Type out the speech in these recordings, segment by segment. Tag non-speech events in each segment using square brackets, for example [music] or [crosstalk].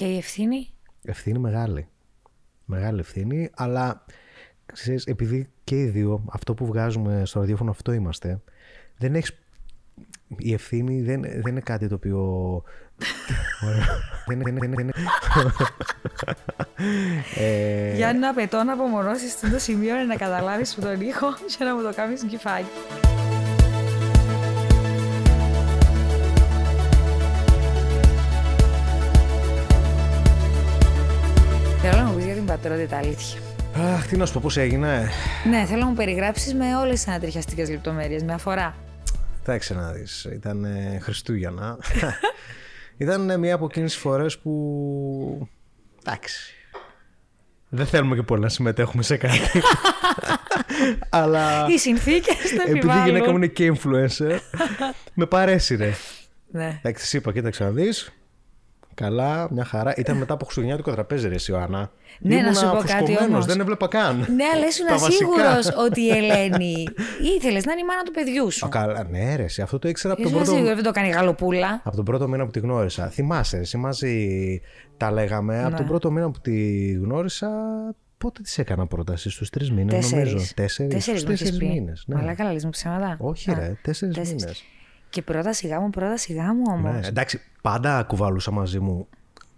Και η ευθύνη; Ευθύνη μεγάλη. Μεγάλη ευθύνη, αλλά ξέρεις, επειδή και οι δύο αυτό που βγάζουμε στο ραδιόφωνο αυτό είμαστε, δεν έχεις... Η ευθύνη δεν, δεν είναι κάτι το οποίο... [laughs] δεν είναι... Δεν είναι, δεν είναι... ε, Γιάννη, απαιτώ να απομονώσεις στο σημείο να καταλάβεις που τον ήχο και να μου το κάνεις γκυφάκι. Να μου πεις για την πατρότητα αλήθεια. Αχ, τι να σου πω, πώς έγινε. Ναι, θέλω να μου περιγράψεις με όλες τις ανατριχιαστικές λεπτομέρειες, με αφορά. Εντάξει να δεις, ήταν ε, Χριστούγεννα. [laughs] ήταν ε, μία από εκείνες τις φορές που... Εντάξει. Δεν θέλουμε και πολύ να συμμετέχουμε σε κάτι. [laughs] Αλλά Οι συνθήκες το επειδή η επιβάλλουν. γυναίκα μου είναι και influencer, με παρέσυρε. Ναι. Εντάξει, της είπα, κοίταξε να δεις. Καλά, μια χαρά. Ήταν μετά από χριστουγεννιάτικο τραπέζι, ρε Ιωάννα. Ναι, να σου πω κάτι φουσκωμένος, όμως. δεν έβλεπα καν. Ναι, αλλά ήσουν Τα βασικά. σίγουρος [laughs] ότι η Ελένη ήθελες να είναι η μάνα του παιδιού σου. Α, καλά, ναι, ρε, εσύ, αυτό το ήξερα από τον Ήσουν πρώτο. σίγουρο, δεν το κάνει γαλοπούλα. Από τον πρώτο μήνα που τη γνώρισα. Θυμάσαι, εσύ μαζί τα λέγαμε. Ναι. Από τον πρώτο μήνα που τη γνώρισα, πότε της έκανα πρόταση, στους τρεις μήνες νομίζω. Τέσσερις. Τέσσερις Τέσσερις μου έχεις πει. μήνες. Ναι. Αλλά καλά, λες μου ψέματα. Όχι, Α, ρε, τέσσερις τέσσερις. μήνες. Και πρώτα σιγά μου, πρώτα σιγά μου όμως. Ναι. Εντάξει, πάντα κουβαλούσα μαζί μου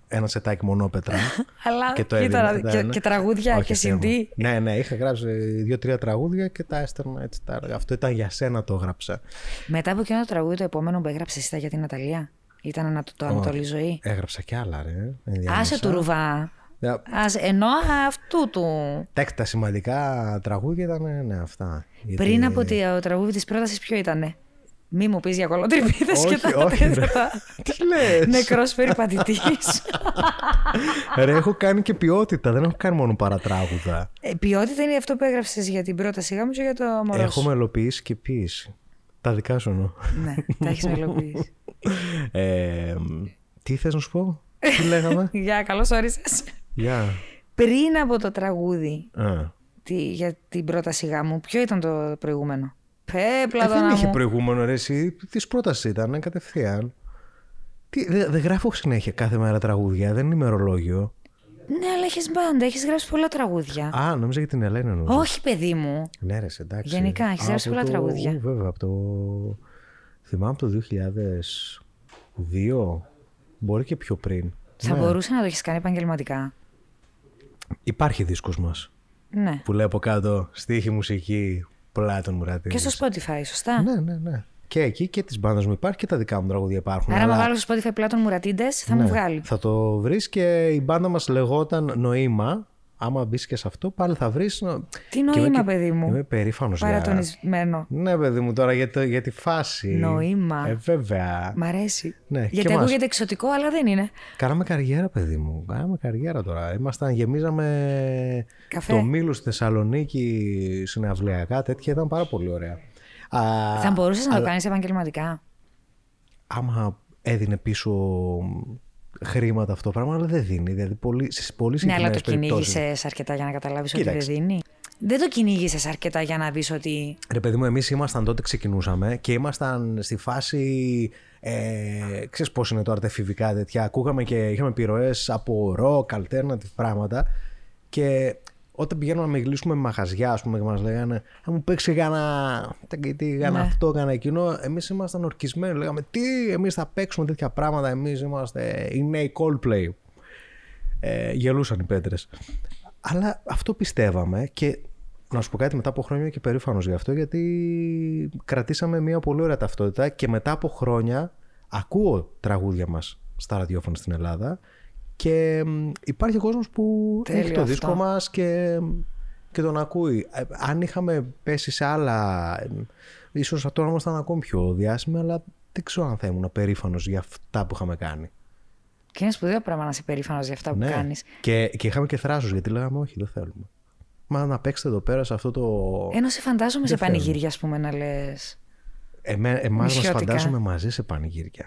ένα σετάκι μονόπετρα. [laughs] Αλλά και το κοίτα, έδινα. και, ναι, ναι. και τραγούδια Όχι, και Θεέ μου. συντή. Ναι, ναι, είχα γράψει δύο-τρία τραγούδια και τα έστελνα έτσι. Τα... έργα. Αυτό ήταν για σένα το έγραψα. Μετά από εκείνο το τραγούδι, το επόμενο που έγραψες εσύ ήταν για την Ναταλία. Ήταν ανα- το Ανατολή Ζωή; Έγραψα κι άλλα, ρε. ενδιάμεσα. Άσε του ρουβά. Ναι, Άσε, ενώ αυτού του. Εντάξει, τα σημαντικά τραγούδια ήταν ναι, αυτά. Γιατί- Πριν από το τραγούδι της πρότασης, ποιο ήτανε; Μη μου πεις για κολοτριπίδες και Όχι, τα όχι, ρε. τέτοια. Τι λες; Νεκρός περιπατητής. Ρε, έχω κάνει και ποιότητα, δεν έχω κάνει μόνο παρατράγουδα. Ε, ποιότητα είναι αυτό που έγραψες για την πρόταση γάμου και για το μωρό. Έχω σου. μελοποιήσει και ποιήση. Τα δικά σου εννοώ. Ναι, τα έχεις μελοποιήσει. [laughs] Ε, τι θες να σου πω, τι λέγαμε; [laughs] Για καλώς όρισες. Γεια. Πριν από το τραγούδι Α. τη, για την πρόταση γάμου, ποιο ήταν το προηγούμενο; Πέπλα Ε, δεν το είχε μου. προηγούμενο ρε εσύ. Της πρότασης ήταν κατευθείαν. Τι, δεν δεν γράφω συνέχεια κάθε μέρα τραγούδια, δεν είναι ημερολόγιο. Ναι, αλλά έχεις μπάντα, έχεις γράψει πολλά τραγούδια. Α, νόμιζα για την Ελένη νόμιζα. Όχι, παιδί μου. Ναι, ρε, σε, εντάξει. Γενικά, έχεις Α, γράψει από πολλά το- τραγούδια. Ου, Βέβαια, από το. Θυμάμαι από το 2002. Μπορεί και πιο πριν. Θα Ναι. μπορούσε να το έχεις κάνει επαγγελματικά. Υπάρχει δίσκος μας Ναι. που λέει από κάτω στίχη μουσική Πλάτων Μουρατίδης. Και στο Spotify, σωστά. Ναι, ναι, ναι. Και εκεί και τη μπάντα μου υπάρχει και τα δικά μου τραγούδια υπάρχουν. Άρα, άμα αλλά- βάλω στο Spotify Πλάτων Μουρατίντε, θα ναι, μου βγάλει. Θα το βρεις και η μπάντα μας λεγόταν Νοήμα. Άμα μπεις και σε αυτό, πάλι θα βρεις. Τι νοήμα, παιδί μου. Είμαι περήφανος για. Παρατονισμένο. Ναι, παιδί μου, τώρα για, το, για τη φάση. Νοήμα. Ε, βέβαια. Μ' αρέσει. Ναι, και Γιατί μας. ακούγεται εξωτικό, αλλά δεν είναι. Κάναμε καριέρα, παιδί μου. Κάναμε καριέρα τώρα. Ήμασταν, γεμίζαμε Καφέ. το Μήλο στη Θεσσαλονίκη, συναυλιακά τέτοια. Ήταν πάρα πολύ ωραία. Α, Θα μπορούσες να το κάνεις επαγγελματικά; άμα έδινε πίσω χρήματα αυτό το πράγμα, αλλά δεν δίνει. Δηλαδή, πολύ, σε πολύ Ναι, αλλά το συγκεκριμένες περιπτώσεις. κυνήγησες αρκετά για να καταλάβεις ότι δεν Κοίταξε. δίνει. Δεν το κυνήγησες αρκετά για να δεις ότι. Ρε παιδί μου, εμείς ήμασταν τότε ξεκινούσαμε και ήμασταν στη φάση, ε, ξέρεις πώς είναι τώρα τα εφηβικά τέτοια, ακούγαμε και είχαμε επιρροές από rock, alternative πράγματα και όταν πηγαίνουμε να μιλήσουμε με μαγαζιά, ας πούμε, και μας λέγανε «Θα μου παίξει γάνα, τι γάνα Ναι. αυτό, γάνα εκείνο», εμείς ήμασταν ορκισμένοι, λέγαμε «Τι, εμείς θα παίξουμε τέτοια πράγματα, εμείς είμαστε οι νέοι Coldplay». Ε, γελούσαν οι πέτρες. Αλλά αυτό πιστεύαμε και να σου πω κάτι μετά από χρόνια και περήφανος γι' αυτό γιατί κρατήσαμε μια πολύ ωραία ταυτότητα και μετά από χρόνια ακούω τραγούδια μας στα ραδιόφωνα στην Ελλάδα και μ, υπάρχει κόσμος που Τέλειο έχει το δίσκο αυτό. μας και, και τον ακούει. Ε, Αν είχαμε πέσει σε άλλα, ε, ίσως τώρα ήμασταν ακόμη πιο διάσημοι αλλά δεν ξέρω αν θα ήμουν περήφανος για αυτά που είχαμε κάνει. Και είναι σπουδαίο πράγμα να είσαι περήφανος για αυτά που κάνεις. Και, και είχαμε και θράσος γιατί λέγαμε όχι δεν θέλουμε. Μα να παίξετε εδώ πέρα σε αυτό το... Ενώ σε φαντάζομαι σε Δεν θέλω. πανηγύρια, ας πούμε, να λες. Εμέ, εμάς μας Νησιώτικα. φαντάζομαι μαζί σε πανηγύρια.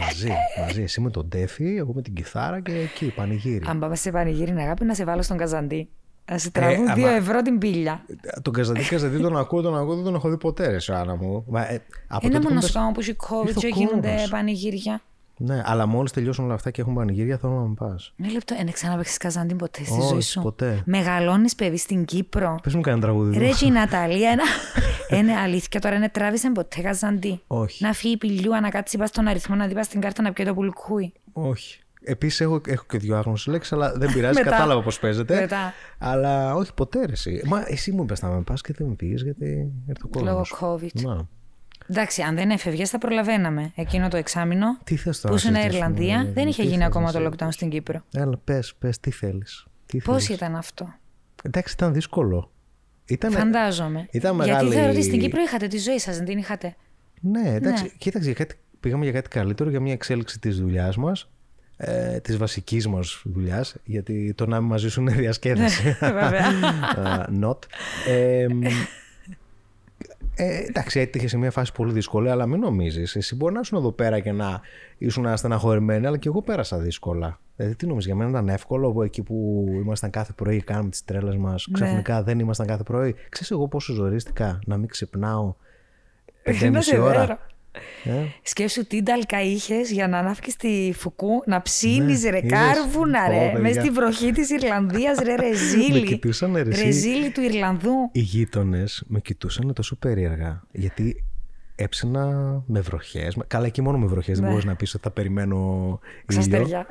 Μαζί, μαζί. Εσύ με τον Τέφι, εγώ με την κιθάρα και εκεί πανηγύρι. Αν πάμε σε πανηγύρι, είναι αγάπη, να σε βάλω στον καζαντί. Να σε τραβούν άμα- 2 ευρώ την πύλια. τον Καζαντή Καζαντή τον ακούω, τον ακούω, δεν τον έχω δει ποτέ ρε Σάνα μου. Μα, ε, από Ένα τότε που μόνο είπες- σκάμα που έχει COVID ήρθε ο και γίνονται κόσμος. πανηγύρια. Ναι, αλλά μόλις τελειώσουν όλα αυτά και έχουμε πανηγύρια, θέλω να με πας. Ένα λεπτό, δεν ξαναπέξει Καζάντι ποτέ στη Όχι, ζωή σου. ποτέ. Μεγαλώνεις παιδί στην Κύπρο. Πες μου κανένα τραγούδι. Ρε εδώ. και η Ναταλία, ένα... [laughs] είναι αλήθεια τώρα, είναι τράβησε ποτέ Καζάντι. Όχι. Να φύγει πηλιού, να κάτσει πας στον αριθμό, να δει πας στην κάρτα να πιει το πουλκούι. Όχι. Επίσης έχω, έχω και δύο άγνωσε λέξεις, αλλά δεν πειράζει. [laughs] Μετά. κατάλαβα πώς παίζεται. Μετά. Αλλά όχι ποτέ ρε, εσύ. Μα εσύ μου είπες να με πας και δεν με πήγες γιατί έρθει ο κόσμος. Λόγω COVID. Να. Εντάξει, αν δεν έφευγες, θα προλαβαίναμε. Εκείνο το εξάμεινο Τι θες τώρα που να ήσουν συζητήσουμε, Ιρλανδία, ε, δεν είχε τι γίνει θες ακόμα να το lockdown στην Κύπρο. Έλα, πες, πες, τι θέλεις. Πώς ήταν αυτό, Εντάξει, ήταν δύσκολο. Ήταν... φαντάζομαι. ήταν Γιατί μεγάλη- θεωρώ ότι στην Κύπρο είχατε τη ζωή σας, δεν την είχατε; Ναι, εντάξει, Ναι. κοίταξε, για κάτι, πήγαμε για κάτι καλύτερο, για μια εξέλιξη της δουλειάς μας, ε, της βασικής μας δουλειάς, γιατί το να είμαι μαζί σου είναι διασκέδαση. Βέβαια. [laughs] Α, not. Ε, μ, ε, εντάξει, έτυχε σε μια φάση πολύ δύσκολη, αλλά μην νομίζεις. Εσύ μπορεί να ήσουν εδώ πέρα και να ήσουν στεναχωρημένη, αλλά και εγώ πέρασα δύσκολα. Δηλαδή, τι νομίζεις, για μένα ήταν εύκολο που εκεί που ήμασταν κάθε πρωί και κάναμε τις τρέλες μας, ξαφνικά δεν ήμασταν κάθε πρωί. Ξέρεις εγώ πόσο ζορίστηκα να μην ξυπνάω Να 5,5 σε ώρα; δέρω. Ε, Σκέψου τι νταλκα είχες για να ανάφκει τη φουκού, να ψήνεις Ναι, ρε είδες. κάρβουνα Πω, ρε. παιδιά. Μέσα στη βροχή της Ιρλανδίας, ρε [laughs] Με ρεζίλη. κοιτούσαν, ρε, εσύ. Ρεζίλη του Ιρλανδού. οι γείτονες με κοιτούσαν τόσο περίεργα. Γιατί έψαινα με βροχές. Καλά, εκεί μόνο με βροχές. Δεν Ναι. μπορείς να πεις ότι θα περιμένω ήλιο. Ξαστεριά.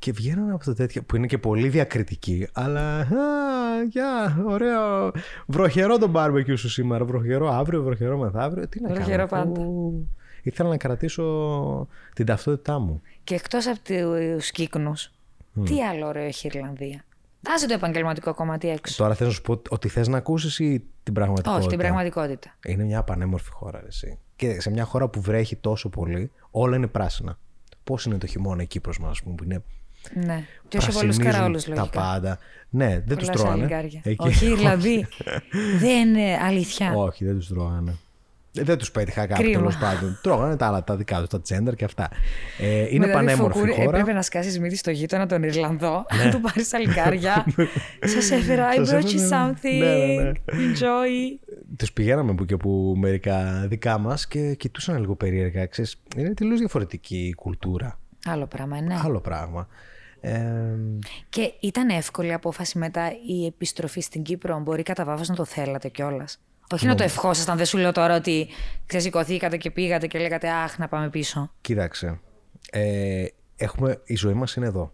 Και βγαίναν από τα τέτοια που είναι και πολύ διακριτικοί. Αλλά. Α, γεια, ωραίο. Βροχερό το barbecue σου σήμερα. Βροχερό αύριο, βροχερό μεθαύριο. Τι να Βροχερό κάνω. αφού Ήθελα να κρατήσω την ταυτότητά μου. Και εκτός από τους κύκνους, τι άλλο ωραίο έχει η Ιρλανδία; Άσε το επαγγελματικό κομμάτι έξω. Τώρα θες να σου πω ότι θες να ακούσεις ή την πραγματικότητα; Όχι, την πραγματικότητα. Είναι μια πανέμορφη χώρα, ρε, εσύ. Και σε μια χώρα που βρέχει τόσο πολύ, όλα είναι πράσινα. Πώς είναι το χειμώνα η Κύπρος μας, ας πούμε, που είναι. Ναι. Και όχι πολλού πρασινίζουν καραόλου Τα λογικά. πάντα. Ναι, δεν τους Πολλά τρώγανε. σαλιγκάρια. Εκεί. Όχι, οι Ιρλανδοί. [laughs] δεν είναι αλήθεια. Όχι, δεν τους τρώγανε. Ε, Δεν τους πέτυχα κάπου Κρίμα. τέλος πάντων. Τρώγανε τα άλλα, τα δικά τους, τα τσέντερ και αυτά. Ε, είναι Μετά τη πανέμορφη φουκούρη χώρα. Έπρεπε να σκάσεις μύτη στο γείτονα τον Ιρλανδό, να του πάρεις σαλιγκάρια. [laughs] Σας έφερα, I Σας brought you έφερα- something. Ναι, ναι, ναι. Enjoy. Τους πηγαίναμε που και που μερικά δικά μας και κοιτούσαν λίγο περίεργα. Ξέρεις, είναι τελείως διαφορετική η κουλτούρα. Άλλο πράγμα, ναι. Άλλο πράγμα. Ε, Και ήταν εύκολη η απόφαση μετά η επιστροφή στην Κύπρο. Μπορεί κατά βάθος να το θέλατε κιόλας; Όχι να το ευχόσασταν. Δεν σου λέω τώρα ότι ξεσηκωθήκατε και πήγατε και λέγατε Αχ, να πάμε πίσω. κοίταξε. Ε, έχουμε, η ζωή μας είναι εδώ.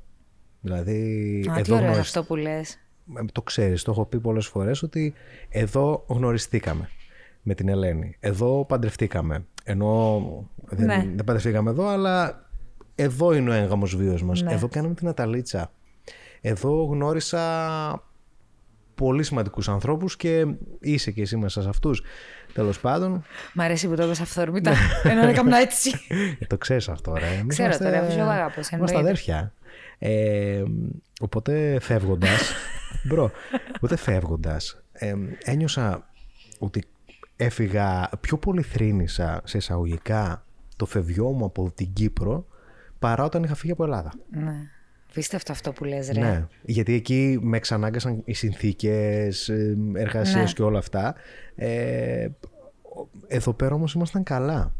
Δηλαδή, Α, τι εδώ ωραίο είναι γνωρισ- αυτό που λες. Ε, Το ξέρεις, το έχω πει πολλές φορές ότι εδώ γνωριστήκαμε με την Ελένη. Εδώ παντρευτήκαμε. Ενώ δεν, Ναι. δεν παντρευτήκαμε εδώ, αλλά εδώ είναι ο έγγαμος βίος μας. Ναι. Εδώ κάναμε την Αταλίτσα. Εδώ γνώρισα πολύ σημαντικούς ανθρώπους και είσαι και εσύ μέσα σε αυτούς. Τέλος πάντων, Μ' αρέσει που το έπεσα αυθόρμητα. Ενώ έκανα έτσι. [laughs] Ε, το ξέρεις αυτό, ρε. Εμείς Ξέρω είμαστε- τώρα, αφού σ' αγαπώ, Είμαστε εννοείται. αδέρφια. Ε, οπότε φεύγοντα. [laughs] bro. Οπότε φεύγοντας, ε, ένιωσα ότι έφυγα πιο πολύ θρύνησα σε εισαγωγικά το φευγιό μου από την Κύπρο παρά όταν είχα φύγει από Ελλάδα. ναι. Πίστευτο αυτό που λες ρε. Ναι, γιατί εκεί με εξανάγκασαν οι συνθήκες ε, εργασίας Ναι. και όλα αυτά. Ε, εδώ πέρα όμως ήμασταν καλά.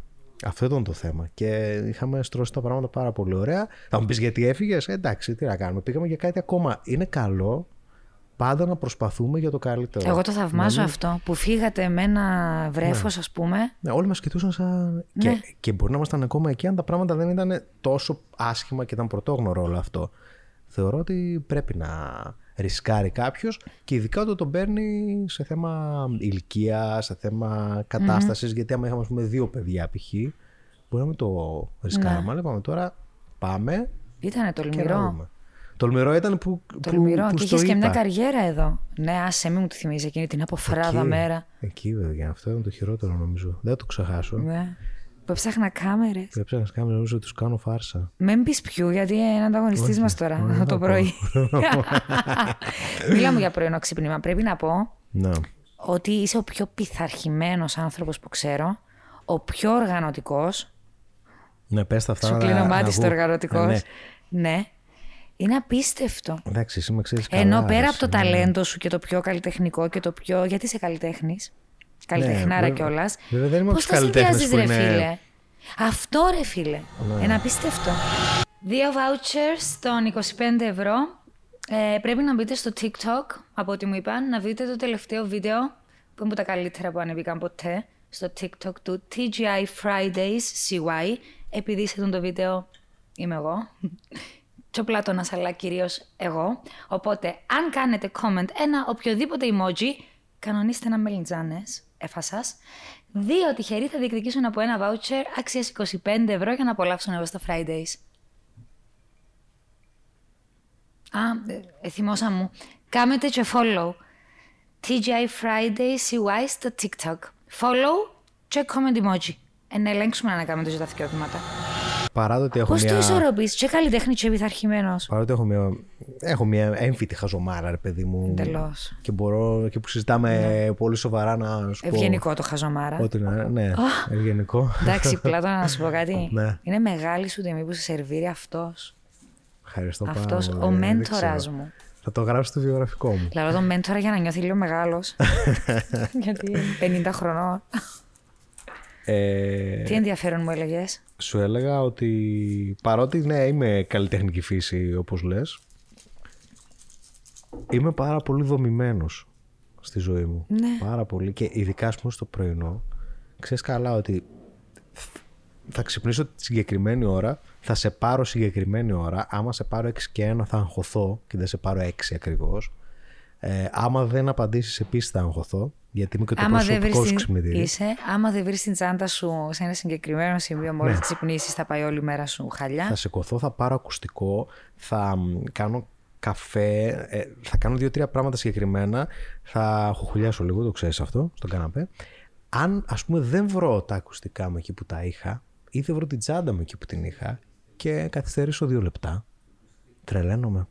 Αυτό ήταν το θέμα. Και είχαμε στρώσει τα πράγματα πάρα πολύ ωραία. Θα μου πεις γιατί έφυγες; Ε, εντάξει, τι να κάνουμε. Πήγαμε για κάτι ακόμα. Είναι καλό πάντα να προσπαθούμε για το καλύτερο. Εγώ το θαυμάζω αυτό που φύγατε με ένα βρέφος ας πούμε. Ναι, όλοι μας κοιτούσαν σαν... Ναι. Και, και μπορεί να ήμασταν ακόμα εκεί αν τα πράγματα δεν ήταν τόσο άσχημα και ήταν πρωτόγνωρο όλο αυτό. Θεωρώ ότι πρέπει να ρισκάρει κάποιος και ειδικά όταν τον παίρνει σε θέμα ηλικία, σε θέμα κατάστασης, γιατί άμα είχαμε ας πούμε, δύο παιδιά π.χ. μπορεί να μην το ρισκάραμε. Ναι. Αλλά είπαμε τώρα πάμε Ήτανε και να τολμηρό. Δούμε. Τολμηρό ήταν που, που, Τολμηρό. που Και στο είχες και μια είπα. καριέρα εδώ. Ναι, άσε μην μου τη θυμίζει εκείνη την αποφράδα Εκεί, μέρα. Εκεί βέβαια, αυτό ήταν το χειρότερο νομίζω. Δεν θα το ξεχάσω. Ναι. Που έψαχνα κάμερες. Το έψαχνα κάμερα, νομίζω ότι τους κάνω φάρσα. Μην πεις ποιου, γιατί είναι ανταγωνιστής μας τώρα όχι, δεν το θα πρωί. [laughs] Μιλάμε για πρωινό ξύπνημα. Πρέπει να πω Να. ότι είσαι ο πιο πειθαρχημένος άνθρωπος που ξέρω, ο πιο οργανωτικός. Ναι, πες τα αυτά. Σου να- κλείνω να μάτι στο βγω. οργανωτικός. Ε, ναι. Ναι. Είναι απίστευτο. Εντάξει, εσύ με ξέρεις καλά. Ενώ πέρα ρε, από το εσύ, ναι. ταλέντο σου και το πιο καλλιτεχνικό και το πιο. Γιατί είσαι καλλιτέχνης; Καλλιτεχνάρα βέβαια. κιόλας. Βέβαια, δεν είμαι Πώς από τους τα καλλιτέχνες συνδυάζεις, που ρε είναι- φίλε; Αυτό ρε φίλε. Ναι. Ένα απίστευτο. Δύο vouchers των 25 ευρώ. Ε, πρέπει να μπείτε στο TikTok, από ό,τι μου είπαν, να δείτε το τελευταίο βίντεο, που είναι από τα καλύτερα που ανέβηκαν ποτέ, στο TikTok του TGI Fridays CY. Επειδή σε το βίντεο είμαι εγώ. Και ο Πλάτωνας, αλλά κυρίως εγώ. Οπότε, αν κάνετε comment ένα οποιοδήποτε emoji, κανονίστε ένα μελιτζάνες, έφασας. Δύο τυχεροί θα διεκδικήσουν από ένα voucher αξίας 25 ευρώ για να απολαύσουν εδώ στο Fridays. Α, ε, ε, θυμώσα μου. Κάμετε και follow. TGI Friday CY στο TikTok. Follow και comment emoji. Ε, να ελέγξουμε να κάνουμε τα δύο βήματα. Παρά το ότι έχω Πώς το μια... ισορροπείς; Και καλλιτέχνη και πειθαρχημένος. Παρά το ότι έχω μια, έχω μια έμφυτη χαζομάρα, ρε παιδί μου. Εντελώς. Και μπορώ και που συζητάμε πολύ σοβαρά να σου πω. Ευγενικό το χαζομάρα. Ό,τι να ναι, ευγενικό. Εντάξει, [laughs] Πλάτωνα, να σου πω κάτι. Ναι. Είναι μεγάλη σου τιμή που σε σερβίρει αυτός. Ευχαριστώ πάρα Αυτός πολύ. ο Δεν μέντορας ξέρω. μου. Θα το γράψω στο βιογραφικό μου. Λαρώ τον μέντορα για να νιώθει λίγο μεγάλος. [laughs] Γιατί είναι 50 χρονών. Ε, Τι ενδιαφέρον μου έλεγες; σου έλεγα ότι παρότι ναι είμαι καλλιτεχνική φύση όπως λες είμαι πάρα πολύ δομημένος στη ζωή μου. Ναι. Πάρα πολύ και ειδικά ας πούμε στο πρωινό ξέρεις καλά ότι θα ξυπνήσω τη συγκεκριμένη ώρα, θα σε πάρω συγκεκριμένη ώρα. Άμα σε πάρω 6 και 1 θα αγχωθώ και δεν σε πάρω 6 ακριβώς. Ε, άμα δεν απαντήσεις επίσης θα αγχωθώ γιατί είμαι και το Άμα δεν προσωπικός βρεις σου την... ξυπνητήρι. Είσαι, άμα δεν βρεις την τσάντα σου σε ένα συγκεκριμένο σημείο, μόλις Ναι. ξυπνήσεις θα πάει όλη η μέρα σου χαλιά. Θα σηκωθώ, θα πάρω ακουστικό, θα μ, κάνω καφέ, ε, θα κάνω δύο-τρία πράγματα συγκεκριμένα, θα χουχουλιάσω λίγο, το ξέρεις αυτό, στον καναπέ. Αν ας πούμε δεν βρω τα ακουστικά μου εκεί που τα είχα ή δεν βρω την τσάντα μου εκεί που την είχα και καθυστερήσω δύο λεπτά, τρελαίνομαι.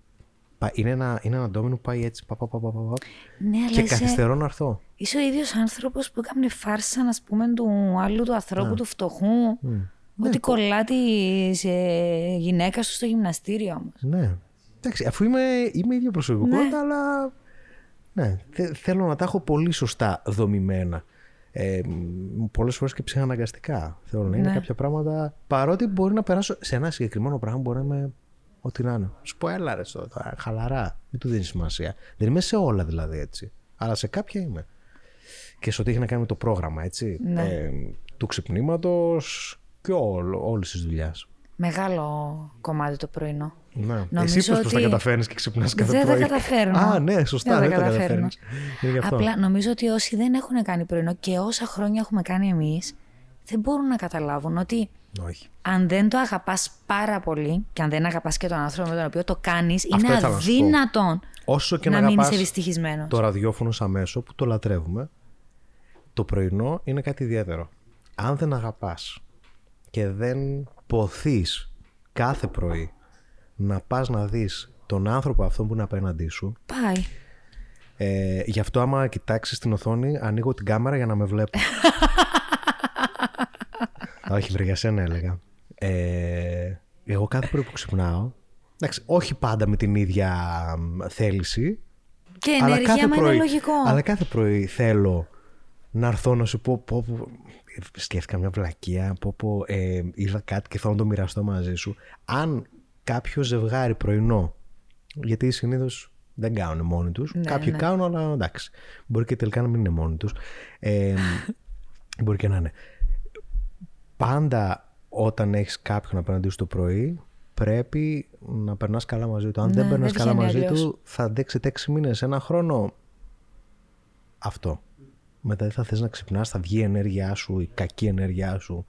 Πα- Είναι ένα, είναι ένα ντόμινο που πάει έτσι, πα, πα, πα, πα, πα, πα, Ναι, αλλά και είσαι, καθυστερώ να έρθω. είσαι ο ίδιος άνθρωπος που έκανε φάρσα, να πούμε, του άλλου του ανθρώπου, του φτωχού. Ναι, Ότι κολλά τη ε, γυναίκα σου στο γυμναστήριο όμως. Ναι. Εντάξει, αφού είμαι, είμαι ίδια προσωπικότητα, αλλά ναι, θε- θέλω να τα έχω πολύ σωστά δομημένα. Ε, Πολλές φορές και ψυχαναγκαστικά. Θέλω να είναι Ναι. κάποια πράγματα. Παρότι μπορεί να περάσω σε ένα συγκεκριμένο πράγμα, μπορεί να είμαι ό,τι να είναι. Σου πω, έλα ρε, στο, τώρα, χαλαρά. Μην του δίνεις σημασία. Δεν είμαι σε όλα δηλαδή έτσι. Αλλά σε κάποια είμαι. Και σε ό,τι έχει να κάνει με το πρόγραμμα, έτσι. Ναι. Ε, του ξυπνήματος και όλης της δουλειάς. Μεγάλο κομμάτι το πρωινό. Ναι. Νομίζω Εσύ πώς, πώς τα ότι καταφέρνεις και ξυπνάς κάθε δεν τα πρωί; καταφέρνω. Α, ναι, σωστά, δεν, τα τα καταφέρνω. καταφέρνεις. Είναι γι' αυτό. Απλά νομίζω ότι όσοι δεν έχουν κάνει πρωινό και όσα χρόνια έχουμε κάνει εμείς, δεν μπορούν να καταλάβουν ότι Όχι. αν δεν το αγαπάς πάρα πολύ και αν δεν αγαπάς και τον άνθρωπο με τον οποίο το κάνεις, Αυτό είναι ήθελα να σου πω. αδύνατον Όσο και να, να, μην αγαπάς είσαι δυστυχισμένος. το ραδιόφωνο σαν μέσο που το λατρεύουμε, το πρωινό είναι κάτι ιδιαίτερο. Αν δεν αγαπάς και δεν ποθείς κάθε πρωί να πας να δεις τον άνθρωπο αυτό που είναι απέναντί σου, Πάει. ε, γι' αυτό άμα κοιτάξεις την οθόνη ανοίγω την κάμερα για να με βλέπω. [laughs] όχι βρε για σένα έλεγα. Ε, εγώ κάθε πρωί που ξυπνάω, εντάξει, όχι πάντα με την ίδια μ, θέληση, Και αλλά ενέργεια, κάθε, μα είναι πρωί, λογικό. αλλά κάθε πρωί θέλω να έρθω να σου πω, πω, πω σκέφτηκα μια βλακεία, πω, πω ε, είδα κάτι και θέλω να το μοιραστώ μαζί σου. Αν κάποιο ζευγάρι πρωινό, γιατί συνήθως δεν κάνουν μόνοι τους, Ναι, κάποιοι ναι. κάνουν αλλά εντάξει, μπορεί και τελικά να μην είναι μόνοι τους, ε, [laughs] μπορεί και να είναι. Πάντα όταν έχεις κάποιον απέναντί σου το πρωί, πρέπει να περνάς καλά μαζί του. Αν Ναι, δεν περνάς δεν καλά βγαίνει μαζί αλλιώς. του, θα αντέξετε 6 μήνες, ένα χρόνο. Αυτό. Μετά δεν θα θες να ξυπνάς, θα βγει η ενέργειά σου, η κακή ενέργειά σου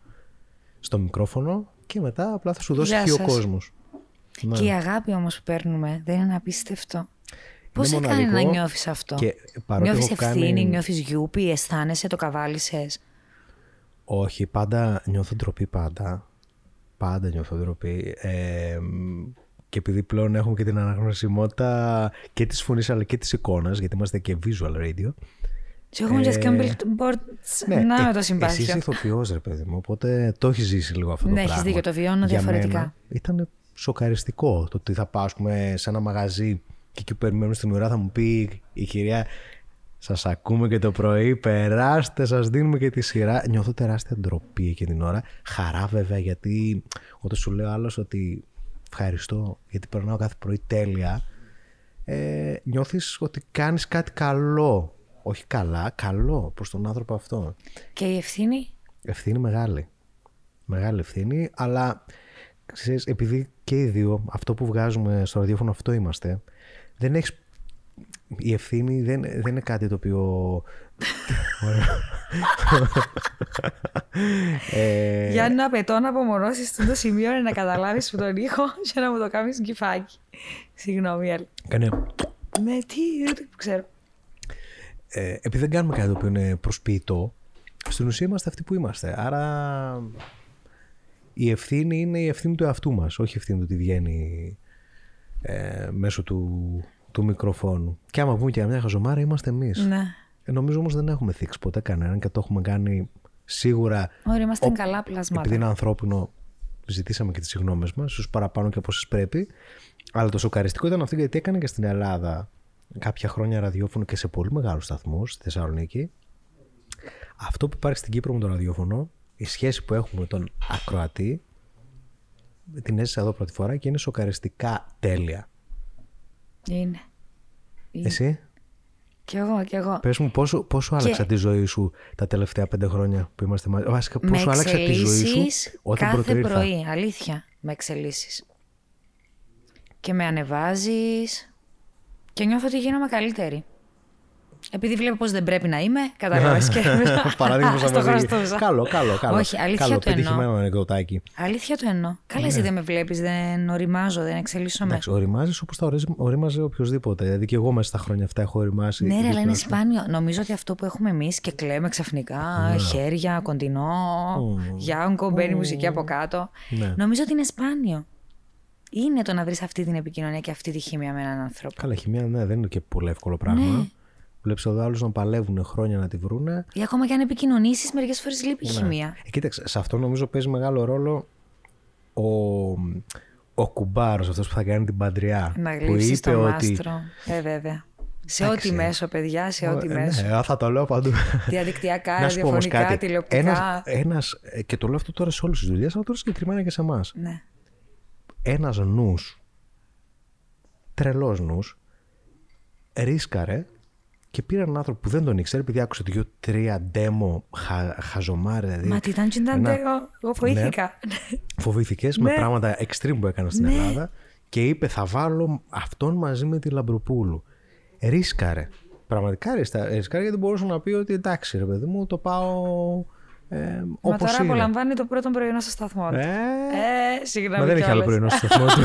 στο μικρόφωνο και μετά απλά θα σου δώσει Γεια και ο σας. κόσμος. Ναι. Και η αγάπη όμως που παίρνουμε δεν είναι απίστευτο. Πώς σε κάνει να μοναδικό νιώθεις αυτό; και παρότι νιώθεις έχω ευθύνη, κάνει- νιώθεις γιούπι, αισθάνεσαι, το καβάλισες; Όχι, πάντα νιώθω ντροπή πάντα. Πάντα νιώθω ντροπή. Ε, και επειδή πλέον έχουμε και την αναγνωσιμότητα και της φωνής αλλά και της εικόνας, γιατί είμαστε και visual radio. Και έχουμε και και billboards. να ε, με το Εσύ συμπάθειο. είσαι ηθοποιός ρε παιδί μου, οπότε το έχεις ζήσει λίγο αυτό Ναι, το έχεις πράγμα. δίκιο, το βιώνω Για διαφορετικά. μένα ήταν σοκαριστικό το ότι θα πάω ας πούμε, σε ένα μαγαζί και εκεί που περιμένουμε στην ουρά θα μου πει η κυρία Σας ακούμε και το πρωί. Περάστε, σας δίνουμε και τη σειρά. Νιώθω τεράστια ντροπή εκείνη την ώρα. Χαρά βέβαια, γιατί όταν σου λέω άλλος ότι ευχαριστώ, γιατί περνάω κάθε πρωί τέλεια. Ε, νιώθεις ότι κάνεις κάτι καλό όχι καλά, καλό προς τον άνθρωπο αυτό. Και η ευθύνη; Ευθύνη μεγάλη. Μεγάλη ευθύνη, αλλά ξέρεις, επειδή και οι δύο αυτό που βγάζουμε στο ραδιόφωνο αυτό είμαστε, δεν έχεις η ευθύνη δεν, δεν είναι κάτι το οποίο. [laughs] ε... Για να απαιτώ να απομονώσεις το σημείο να καταλάβεις που τον ήχο και να μου το κάνεις γκυφάκι. Συγγνώμη, Κάνε. Με τι, δεν ξέρω. Ε, επειδή δεν κάνουμε κάτι το οποίο είναι προσποιητό, στην ουσία είμαστε αυτοί που είμαστε. Άρα η ευθύνη είναι η ευθύνη του εαυτού μας, όχι η ευθύνη του ότι βγαίνει ε, μέσω του, του μικροφόνου. Και άμα πούμε και μια χαζομάρα, είμαστε εμείς. Ναι. Ε, νομίζω όμως δεν έχουμε θίξει ποτέ κανέναν και το έχουμε κάνει σίγουρα. Ωραία, είμαστε ο... καλά πλασμάτα. Επειδή είναι ανθρώπινο, ζητήσαμε και τις συγγνώμες μας, ίσω παραπάνω και από όσε πρέπει. Αλλά το σοκαριστικό ήταν αυτό γιατί έκανε και στην Ελλάδα κάποια χρόνια ραδιόφωνο και σε πολύ μεγάλους σταθμούς στη Θεσσαλονίκη. Αυτό που υπάρχει στην Κύπρο με το ραδιόφωνο, η σχέση που έχουμε με τον ακροατή, την έζησα εδώ πρώτη φορά και είναι σοκαριστικά τέλεια. Είναι. Εσύ; Κι εγώ, κι εγώ. Πες μου πόσο, πόσο και... άλλαξα τη ζωή σου τα τελευταία πέντε χρόνια που είμαστε μαζί; Βασικά πόσο άλλαξα τη ζωή σου όταν κάθε πρωί, αλήθεια, με εξελίσσεις. Και με ανεβάζεις και νιώθω ότι γίνομαι καλύτερη. Επειδή βλέπω πώ δεν πρέπει να είμαι, καταλαβαίνω. και. [laughs] Παράδειγμα στο Καλό, καλό, καλό. Όχι, αλήθεια καλό, το εννοώ. ανεκδοτάκι. Αλήθεια το εννοώ. Καλά, εσύ ναι. δεν με βλέπεις, δεν οριμάζω, δεν εξελίσσομαι. Εντάξει, οριμάζεις όπως τα ορίμαζε οποιοδήποτε. Δηλαδή και εγώ μέσα στα χρόνια αυτά έχω οριμάσει. Ναι, ρε, αλλά είναι σπάνιο. Νομίζω ότι αυτό που έχουμε εμείς και κλαίμε ξαφνικά, ναι. χέρια, κοντινό, mm. γιάγκο, μπαίνει mm. μουσική από κάτω. Ναι. Νομίζω ότι είναι σπάνιο είναι το να βρεις αυτή την επικοινωνία και αυτή τη χημία με έναν άνθρωπο. Καλά, χημία ναι, δεν είναι και πολύ εύκολο πράγμα. Ναι. Βλέπει εδώ άλλου να παλεύουν χρόνια να τη βρούνε. Ή ακόμα και αν επικοινωνήσεις, μερικές φορές λείπει η ναι. χημεία. Ε, κοίταξε, σε αυτό νομίζω παίζει μεγάλο ρόλο ο, ο κουμπάρος, αυτός που θα κάνει την παντριά. Να γλύψεις το ότι... μάστρο. Ε, βέβαια. Σε ό,τι μέσο, παιδιά, σε ό,τι ε, μέσο. Ναι, θα το λέω παντού. Διαδικτυακά, ραδιοφωνικά, τηλεοπτικά. Ένας, ε, και το λέω αυτό τώρα σε όλες τις δουλειές, αλλά τώρα συγκεκριμένα και σε εμάς. Ναι ένας νους, τρελός νους, ρίσκαρε και πήρε έναν άνθρωπο που δεν τον ήξερε επειδή άκουσε δύο-τρία ντέμο χα, χαζομάρε. Δηλαδή, Μα τι ήταν και ήταν εγώ φοβήθηκα. Ναι, φοβήθηκες με ναι. πράγματα extreme που έκανα στην ναι. Ελλάδα και είπε θα βάλω αυτόν μαζί με τη Λαμπροπούλου. Ρίσκαρε. Πραγματικά ρίσκαρε γιατί δεν μπορούσε να πει ότι εντάξει ρε παιδί μου το πάω ε, Μα τώρα απολαμβάνει το πρώτο πρωινό στο σταθμό του. Ε, ε συγγνώμη. Μα δεν έχει άλλο πρωινό στο σταθμό του.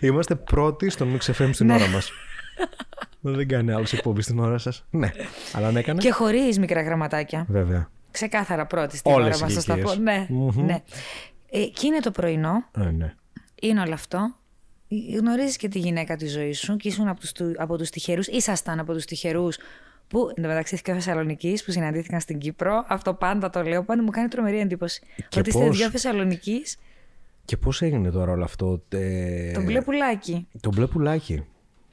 [laughs] Είμαστε πρώτοι στον Mix FM στην ναι. ώρα μας. [laughs] δεν κάνει άλλος εκπομπής στην ώρα σας. Ναι, αλλά αν έκανε. Και χωρίς μικρά γραμματάκια. Βέβαια. Ξεκάθαρα πρώτη στην ώρα μας στο σταθμό. Ναι, ναι. Ε, και είναι το πρωινό. Ε, ναι. Είναι όλο αυτό. Γνωρίζεις και τη γυναίκα της ζωής σου και ήσουν από τους από τους τυχερούς. Ήσασταν από τους τυχερούς που εντωμεταξύ και Θεσσαλονίκης που συναντήθηκαν στην Κύπρο. Αυτό πάντα το λέω, πάντα μου κάνει τρομερή εντύπωση. Και ότι πώς... είστε δύο Θεσσαλονίκης. Και πώς έγινε τώρα όλο αυτό. Ε... Το μπλε πουλάκι. Το μπλε πουλάκι.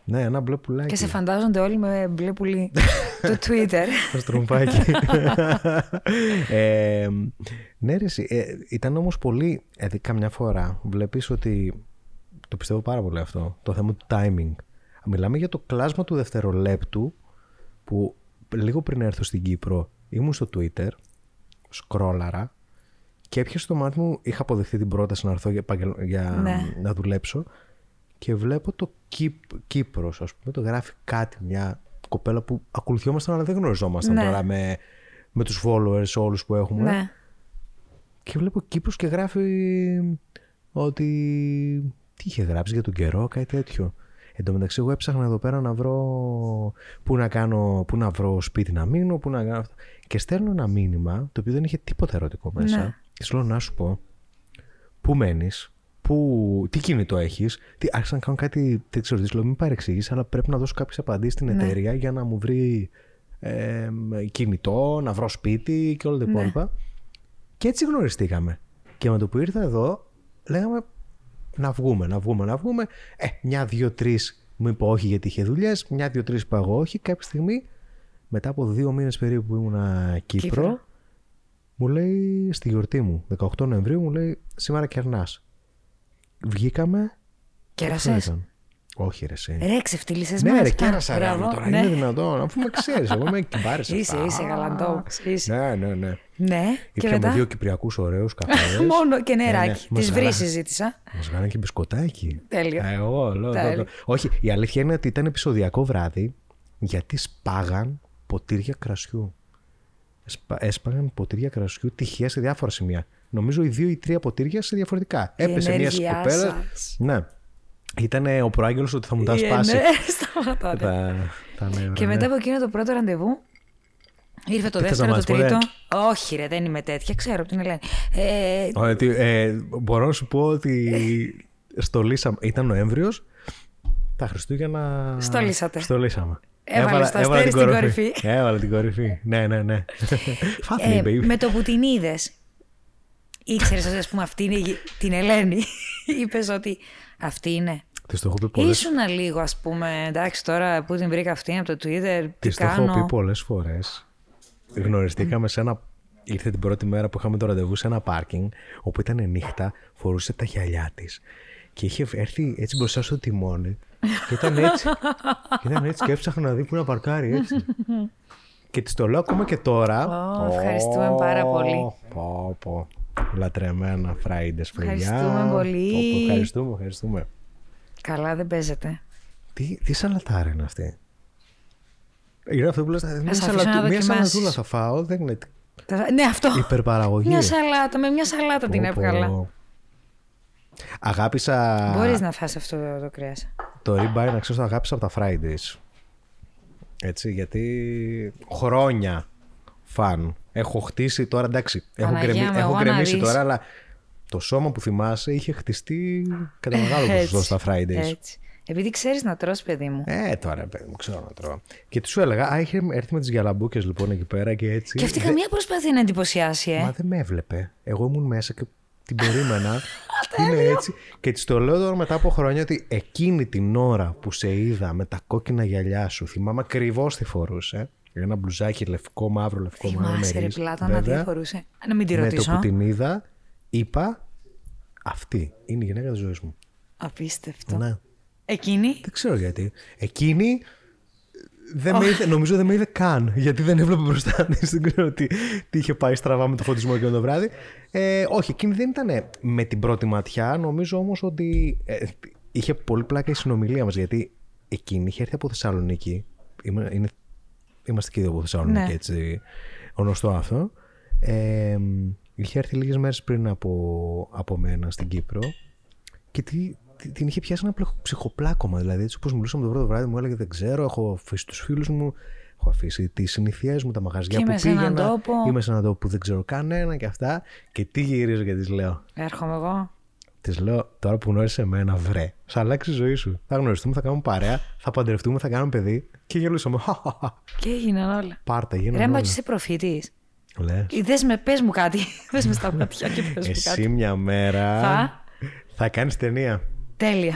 Ναι, ένα μπλε πουλάκι. Και σε φαντάζονται όλοι με μπλε πουλί [laughs] το Twitter. Το στρομπάκι. [laughs] ε, ναι, ρε, ε, ήταν όμως πολύ. Δηλαδή, καμιά φορά βλέπεις ότι. Το πιστεύω πάρα πολύ αυτό. Το θέμα του timing. Μιλάμε για το κλάσμα του δευτερολέπτου που λίγο πριν έρθω στην Κύπρο ήμουν στο Twitter, σκρόλαρα και έπιασε το μάτι μου, είχα αποδεχθεί την πρόταση να έρθω για, για ναι. να δουλέψω και βλέπω το Κύπ, Κύπρος, ας πούμε, το γράφει κάτι, μια κοπέλα που ακολουθιόμασταν αλλά δεν γνωριζόμασταν ναι. τώρα με, με τους followers όλους που έχουμε. Ναι. Και βλέπω Κύπρος και γράφει ότι τι είχε γράψει για τον καιρό, κάτι τέτοιο. Εν τω μεταξύ, εγώ έψαχνα εδώ πέρα να βρω πού να, κάνω, πού να βρω σπίτι να μείνω, πού να κάνω αυτό. Και στέλνω ένα μήνυμα το οποίο δεν είχε τίποτα ερωτικό μέσα. Ναι. Και σου λέω να σου πω, πού μένει, τι κινητό έχεις; Άρχισα να κάνω κάτι, δεν ξέρω, λέω, μην παρεξηγήσει, αλλά πρέπει να δώσω κάποιες απαντήσεις στην ναι. εταιρεία για να μου βρει ε, κινητό, να βρω σπίτι και όλα τα ναι. υπόλοιπα. Και έτσι γνωριστήκαμε. Και με το που ήρθα εδώ, λέγαμε να βγούμε, να βγούμε, να βγούμε. Ε, μια, δύο, τρεις Μου είπε όχι γιατί είχε δουλειές. Μια-δύο-τρει είπα εγώ όχι. Κάποια στιγμή, μετά από δύο μήνες περίπου που ήμουν Κύπρο, Κύπρο. μου λέει στη γιορτή μου, 18 Νοεμβρίου, μου λέει σήμερα κερνάς. Βγήκαμε. Κέρασες; αυτό ήταν; Όχι, ρε, εσύ. Ρε, ξεφτύλισες Ναι, μας. ρε, Α, κέρασα ρε, μπράβο, τώρα ναι. είναι δυνατόν, αφού με ξέρεις. Εγώ είμαι κυμπάρης Είσαι, αυτά. είσαι γαλαντόπουλος, είσαι. Ναι, ναι, ναι. Ναι, και Ήπιαμε μετά; δύο κυπριακούς ωραίους καφέδε. [laughs] Μόνο και νεράκι. ναι. Τη Μας βρύση γάλα- ζήτησα. Μας κάνανε και μπισκοτάκι. Τέλειο. Ε, Εγώ λέω. Τέλειο. το- το- Όχι, η αλήθεια είναι ότι ήταν επεισοδιακό βράδυ γιατί σπάγαν ποτήρια κρασιού. Εσπα- Έσπαγαν ποτήρια κρασιού τυχαία σε διάφορα σημεία. Νομίζω οι δύο ή τρία ποτήρια σε διαφορετικά. Η Έπεσε μια ενέργειά σκοπέλα. σας. Ναι. Ήταν ο προάγγελος ότι θα μου τα Η σπάσει. ενέ- [laughs] Σταματάτε. τα, τα νεύρα, Και ναι. μετά από εκείνο το πρώτο ραντεβού, ήρθε το Τι θες δεύτερο, να το μας πω, τρίτο. ρε; Όχι, ρε, δεν είμαι τέτοια. Ξέρω από την Ελένη. Ε, Ωραία, τι- ε, μπορώ να σου πω ότι στολίσαμε. Ήταν Νοέμβριο. Τα Χριστούγεννα. Στολίσατε. Στολίσαμε. Έβαλες το αστέρι στην κορυφή. [laughs] Έβαλε την κορυφή. Ναι, ναι, ναι. [laughs] Fuck me, ε, baby. με το που την είδες, ήξερες ότι ας πούμε αυτή είναι η- την Ελένη; [laughs] Είπες ότι αυτή είναι. Της το έχω πει πολλέ Ήσουνα λίγο, ας πούμε, εντάξει, τώρα που την βρήκα αυτή από το Twitter, τι Της το έχω πει κάνω. πολλές φορές. Γνωριστήκαμε σε ένα. Ήρθε την πρώτη μέρα που είχαμε το ραντεβού σε ένα πάρκινγκ, όπου ήταν νύχτα, φορούσε τα γυαλιά της και είχε έρθει έτσι μπροστά στο τιμόνι. Και ήταν έτσι. και ήταν έτσι και έψαχνα να δει που να παρκάρει έτσι. [laughs] και τη το λέω ακόμα και τώρα. Ω, ευχαριστούμε πάρα πολύ. Πω, πω. Λατρεμένα Fridays, παιδιά. Ευχαριστούμε πολύ. Πω, πω, ευχαριστούμε, ευχαριστούμε. Καλά, δεν παίζεται. Τι, τι σαλατάρα είναι αυτή; Είναι αυτό που λες, μια, αφήσω σαλατου- να μια δοκιμάσεις. σαλατούλα θα φάω, δεν είναι Τα- Ναι, αυτό. υπερπαραγωγή. Μια σαλάτα, με μια σαλάτα την Πω, πω. έβγαλα. Αγάπησα Μπορείς να φας αυτό το, το κρέας. Το ribeye, να ξέρεις, το αγάπησα από τα Fridays. Έτσι, γιατί χρόνια φαν. Έχω χτίσει τώρα, εντάξει, έχω, Παναγία γκρεμί- μου, έχω εγώ να γκρεμίσει δεις. τώρα, αλλά το σώμα που θυμάσαι είχε χτιστεί κατά μεγάλο ποσοστό στα Fridays. Έτσι. Επειδή ξέρεις να τρως, παιδί μου. Ε, τώρα παιδί μου, ξέρω να τρώω. Και του σου έλεγα, Α, είχε έρθει με τις γυαλαμπούκε λοιπόν εκεί πέρα και έτσι. Και αυτή Δεν- καμία προσπάθεια να εντυπωσιάσει, ε. Μα δεν με έβλεπε. Εγώ ήμουν μέσα και την περίμενα. [laughs] [laughs] είναι έτσι. Και της το λέω τώρα μετά από χρόνια ότι εκείνη την ώρα που σε είδα με τα κόκκινα γυαλιά σου, θυμάμαι ακριβώς τι φορούσε. Ένα μπλουζάκι λευκό, μαύρο, λευκό, μαύρο. Θυμάσαι, ρε μερίς, πλάτα, να τι βέβαια. φορούσε. Να μην τη Με το ρωτήσω. που την είδα, είπα αυτή είναι η γυναίκα της ζωής μου. Απίστευτο. Ναι. Εκείνη; Δεν ξέρω γιατί. Εκείνη δεν με είδε, νομίζω δεν με είδε καν. Γιατί δεν έβλεπε μπροστά [laughs] της. Δεν ξέρω τι, τι είχε πάει στραβά με το φωτισμό εκείνο το βράδυ. Ε, όχι, εκείνη δεν ήταν με την πρώτη ματιά. Νομίζω όμως ότι ε, είχε πολύ πλάκα η συνομιλία μας. Γιατί εκείνη είχε έρθει από Θεσσαλονίκη. Είμαι, είναι, είμαστε και οι δύο από Θεσσαλονίκη, Ναι. έτσι. Γνωστό αυτό. Ε, είχε έρθει λίγες μέρες πριν από, από μένα στην Κύπρο και τι, τι- την είχε πιάσει ένα πλεχο- ψυχοπλάκωμα. Δηλαδή, έτσι όπως μιλούσαμε το πρώτο βράδυ, μου έλεγε Δεν ξέρω, έχω αφήσει τους φίλους μου, έχω αφήσει τις συνήθειέ μου, τα μαγαζιά Και που είμαι σε έναν πήγαινα. τόπο. Είμαι σε έναν τόπο που δεν ξέρω κανένα και αυτά. Και τι γυρίζω και τη λέω. Έρχομαι εγώ. Τη λέω τώρα που γνώρισες εμένα, βρε, θα αλλάξει η ζωή σου. Θα γνωριστούμε, θα κάνουμε παρέα, θα παντρευτούμε, θα κάνουμε παιδί. Και γελούσαμε. [laughs] Και έγιναν όλα. Πάρτα, Ρε, γίνανε μα όλα. ότι είσαι προφήτης. Λες. Δες με, πες μου κάτι. [laughs] Δες με στα μάτια και πες μου Εσύ κάτι. μια μέρα Θα; θα κάνεις ταινία Τέλεια.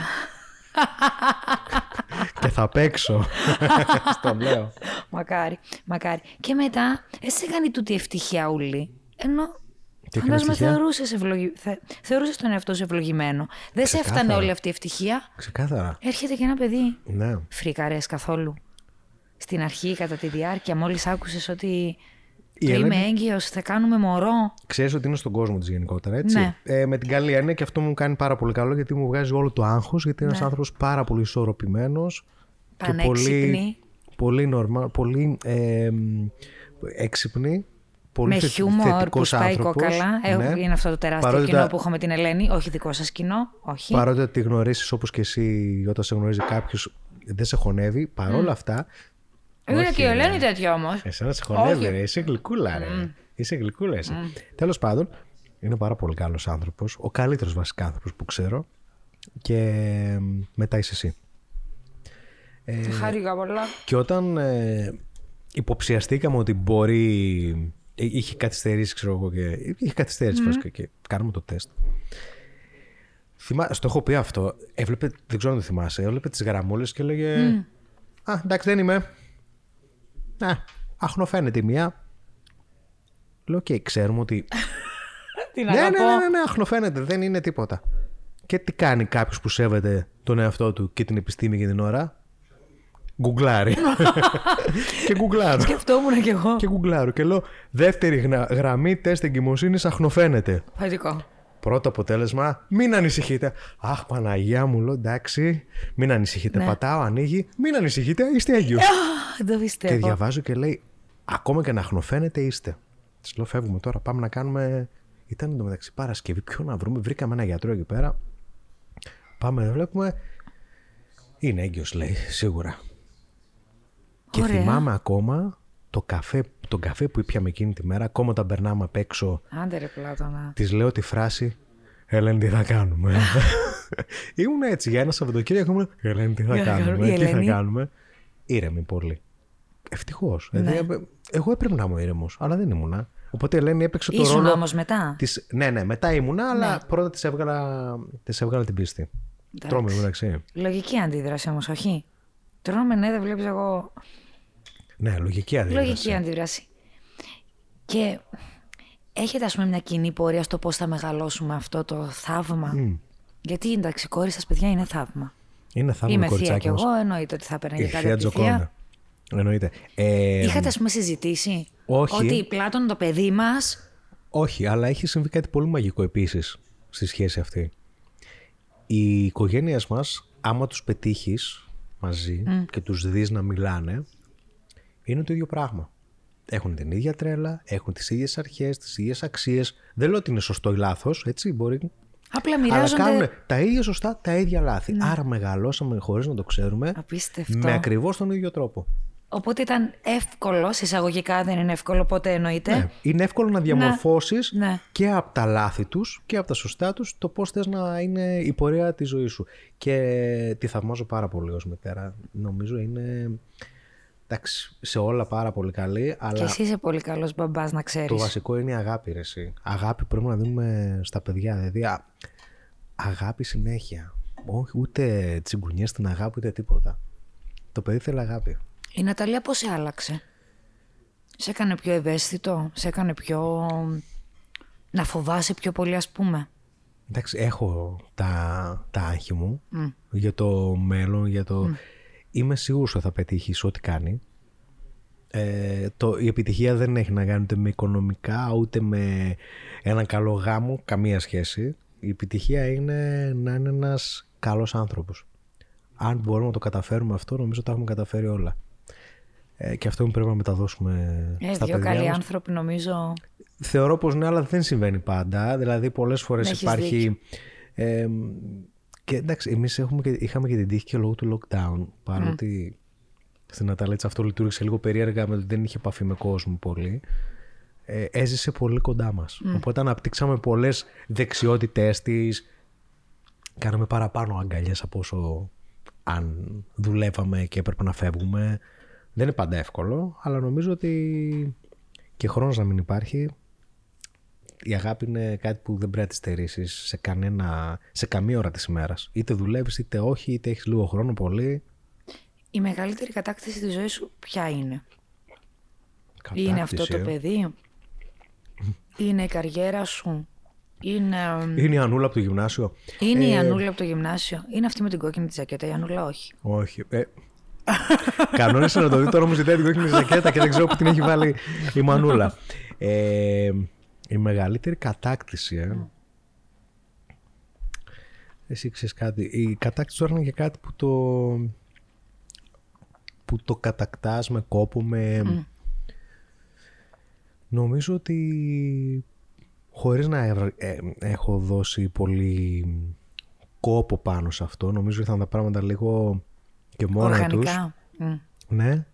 και θα παίξω. [laughs] Στο λέω. Μακάρι, μακάρι. Και μετά, εσύ έκανε τούτη ευτυχία ούλη. Ενώ Τι έκανες φαντάζομαι ευτυχία; θεωρούσες, ευλογη... θε... θεωρούσες τον εαυτό σου ευλογημένο. Δεν σε έφτανε Ξεκάθαρα. όλη αυτή η ευτυχία; Ξεκάθαρα. Έρχεται και ένα παιδί. Ναι. Φρίκαρες καθόλου. Στην αρχή, κατά τη διάρκεια, μόλις άκουσες ότι Η το είμαι Ελένη- έγκυος, θα κάνουμε μωρό. Ξέρεις ότι είναι στον κόσμο της γενικότερα, έτσι. Ναι. Ε, με την καλή έννοια και αυτό μου κάνει πάρα πολύ καλό γιατί μου βγάζει όλο το άγχος. Γιατί είναι Ναι. ένα άνθρωπος πάρα πολύ ισορροπημένος και πολύ, Πανέξυπνη. πολύ, normal, πολύ ε, μ, έξυπνη. Πολύ με θε- χιούμορ που θετικός σπάει άνθρωπος, κόκαλα. Ε, ναι. Είναι αυτό το τεράστιο Παρότι κοινό τα- που έχω με την Ελένη. Όχι δικό σας κοινό. Όχι. Παρότι ότι τη γνωρίσει όπως και εσύ, όταν σε γνωρίζει κάποιος, δεν σε χωνεύει. Παρόλα αυτά. Είναι όχι, και η Ελένη ρε. τέτοια όμως. Εσένα σε χωνεύει, Όχι. ρε. Είσαι γλυκούλα, ρε. Είσαι γλυκούλα, εσύ. Τέλος πάντων, είναι πάρα πολύ καλός άνθρωπος. Ο καλύτερος βασικά άνθρωπος που ξέρω. Και ε, μετά είσαι εσύ. Ε, Χάρηκα πολλά. Και όταν ε, υποψιαστήκαμε ότι μπορεί. ε, Είχε καθυστερήσει, ξέρω εγώ, και. Είχε καθυστερήσει βασικά και κάναμε το τεστ. Θυμά... Στο έχω πει αυτό. Έβλεπε, δεν ξέρω αν το θυμάσαι. Έβλεπε τις γραμμούλες και έλεγε. Α, εντάξει, δεν είμαι. Α, αχνοφαίνεται η μία. Λέω και ξέρουμε ότι. [laughs] Την ναι, ναι, αγαπώ. ναι, ναι, ναι, αχνοφαίνεται. Δεν είναι τίποτα. Και τι κάνει κάποιος που σέβεται τον εαυτό του και την επιστήμη και την ώρα; Γκουγκλάρει. [laughs] και γκουγκλάρω. Σκεφτόμουν κι εγώ. και γκουγκλάρω. Και λέω δεύτερη γνα- γραμμή τεστ εγκυμοσύνης αχνοφαίνεται. Φαντικό. Πρώτο αποτέλεσμα, μην ανησυχείτε. Αχ, Παναγία μου, λέω εντάξει, μην ανησυχείτε. Ναι. Πατάω, ανοίγει, μην ανησυχείτε, είστε έγκυο. Α, Δεν το και πιστεύω. διαβάζω και λέει, ακόμα και να αχνοφαίνεται είστε. Της λέω, φεύγουμε τώρα, πάμε να κάνουμε. Ήταν εντωμεταξύ Παρασκευή, ποιο να βρούμε. Βρήκαμε ένα γιατρό εκεί πέρα. Πάμε, δεν βλέπουμε. Είναι έγκυος, λέει, σίγουρα. Και Ωραία. θυμάμαι ακόμα το καφέ, τον καφέ που ήπιαμε εκείνη τη μέρα, ακόμα όταν περνάμε απ' έξω Άντε ρε Πλάτωνα. Της λέω τη φράση Ελένη, τι θα κάνουμε; [laughs] ήμουν έτσι για ένα Σαββατοκύριακο. Ήμουν Ελένη, τι θα Τι θα κάνουμε. κάνουμε, η Τι θα Ελένη. κάνουμε; Ήρεμη πολύ. Ευτυχώς. Ναι. εγώ έπρεπε να είμαι ήρεμος, αλλά δεν ήμουνα. Οπότε η Ελένη έπαιξε το Ήσουν ρόλο. όμως μετά. Της... Ναι, ναι, μετά ήμουνα, αλλά πρώτα της έβγαλα, της έβγαλα την πίστη. Εντάξει. Τρώμε, μεταξύ. Λογική αντίδραση όμως, όχι; Τρώμε, ναι, δεν βλέπεις εγώ. Ναι, λογική αντίδραση. Λογική αντίδραση. Και έχετε, ας πούμε, μια κοινή πορεία στο πώς θα μεγαλώσουμε αυτό το θαύμα; Γιατί εντάξει, η κόρη σας, παιδιά, είναι θαύμα. Είναι θαύμα Είμαι το θεία κι κοριτσάκι μας. εγώ, εννοείται ότι θα παίρνει Η και κάτι θεία από τη Τζοκόντα. θεία. Εννοείται. Ε, Είχατε, ας πούμε, συζητήσει. όχι. Ότι η Πλάτων το παιδί μας; Όχι, αλλά έχει συμβεί κάτι πολύ μαγικό επίσης στη σχέση αυτή. Οι οικογένειε μας, άμα τους πετύχεις μαζί και τους δεις να μιλάνε, είναι το ίδιο πράγμα. Έχουν την ίδια τρέλα, έχουν τις ίδιες αρχές, τις ίδιες αξίες. Δεν λέω ότι είναι σωστό ή λάθος, έτσι μπορεί. Απλά Αλλά μοιράζονται. κάνουν τα ίδια σωστά, τα ίδια λάθη. Άρα μεγαλώσαμε χωρίς να το ξέρουμε Απίστευτο. με ακριβώς τον ίδιο τρόπο. Οπότε ήταν εύκολο, σε εισαγωγικά δεν είναι εύκολο, ποτέ εννοείται. Ναι. Είναι εύκολο να διαμορφώσεις Ναι. και από τα λάθη τους και από τα σωστά τους το πώς θες να είναι η πορεία της ζωής σου. Και τη θαυμάζω πάρα πολύ ως μητέρα. Νομίζω είναι εντάξει, σε όλα πάρα πολύ καλή, Και αλλά εσύ είσαι πολύ καλός μπαμπάς, να ξέρεις. το βασικό είναι η αγάπη ρε εσύ. Αγάπη πρέπει να δίνουμε στα παιδιά. Δηλαδή α- αγάπη συνέχεια. Όχι ούτε τσιγκουνιές στην αγάπη ούτε τίποτα. Το παιδί θέλει αγάπη. Η Ναταλία πώς σε άλλαξε; Σε έκανε πιο ευαίσθητο, σε έκανε πιο... να φοβάσαι πιο πολύ ας πούμε; Εντάξει, έχω τα, τα άγχη μου για το μέλλον, για το... Είμαι σίγουρος ότι θα πετύχεις ό,τι κάνει. Ε, το, η επιτυχία δεν έχει να κάνει ούτε με οικονομικά, ούτε με έναν καλό γάμο, καμία σχέση. Η επιτυχία είναι να είναι ένας καλός άνθρωπος. Αν μπορούμε να το καταφέρουμε αυτό, νομίζω τα έχουμε καταφέρει όλα. Ε, και αυτό πρέπει να μεταδώσουμε Ε, στα δύο παιδιά καλοί μας. άνθρωποι νομίζω. Θεωρώ πως ναι, αλλά δεν συμβαίνει πάντα. Δηλαδή πολλές φορές Έχεις υπάρχει... Ε, και εντάξει, εμείς έχουμε και, είχαμε και την τύχη και λόγω του lockdown, παρότι στην Αταλέτσα αυτό λειτουργήσε λίγο περίεργα με ότι δεν είχε επαφή με κόσμο πολύ, ε, έζησε πολύ κοντά μας. Οπότε αναπτύξαμε πολλές δεξιότητές της, κάναμε παραπάνω αγκαλιές από όσο αν δουλεύαμε και έπρεπε να φεύγουμε. Δεν είναι πάντα εύκολο, αλλά νομίζω ότι και χρόνος να μην υπάρχει, η αγάπη είναι κάτι που δεν πρέπει να τη στερήσεις σε, κανένα, σε καμία ώρα της ημέρας. Είτε δουλεύεις είτε όχι, είτε έχεις λίγο χρόνο πολύ. Η μεγαλύτερη κατάκτηση της ζωής σου ποια είναι; Είναι αυτό Κατάκτηση, το ε. παιδί; Είναι η καριέρα σου; Είναι, Είναι η Ανούλα από το γυμνάσιο. είναι Ε, η Ανούλα από το γυμνάσιο; Είναι αυτή με την κόκκινη τη ζακέτα. Η Ανούλα όχι. Όχι. Ε, κανόνισε να το δει τώρα μου ζητάει την κόκκινη ζακέτα και δεν ξέρω που την έχει βάλει η Μανούλα. Ε, η μεγαλύτερη κατάκτηση, ε. Εσύ ξέρεις κάτι. Η κατάκτηση τώρα είναι και κάτι που το, που το κατακτάς με κόπο, με... Νομίζω ότι χωρίς να ευρ- ε, έχω δώσει πολύ κόπο πάνω σε αυτό, νομίζω ήρθαν τα πράγματα λίγο και μόνα τους. Οργανικά. Μμ. Ναι,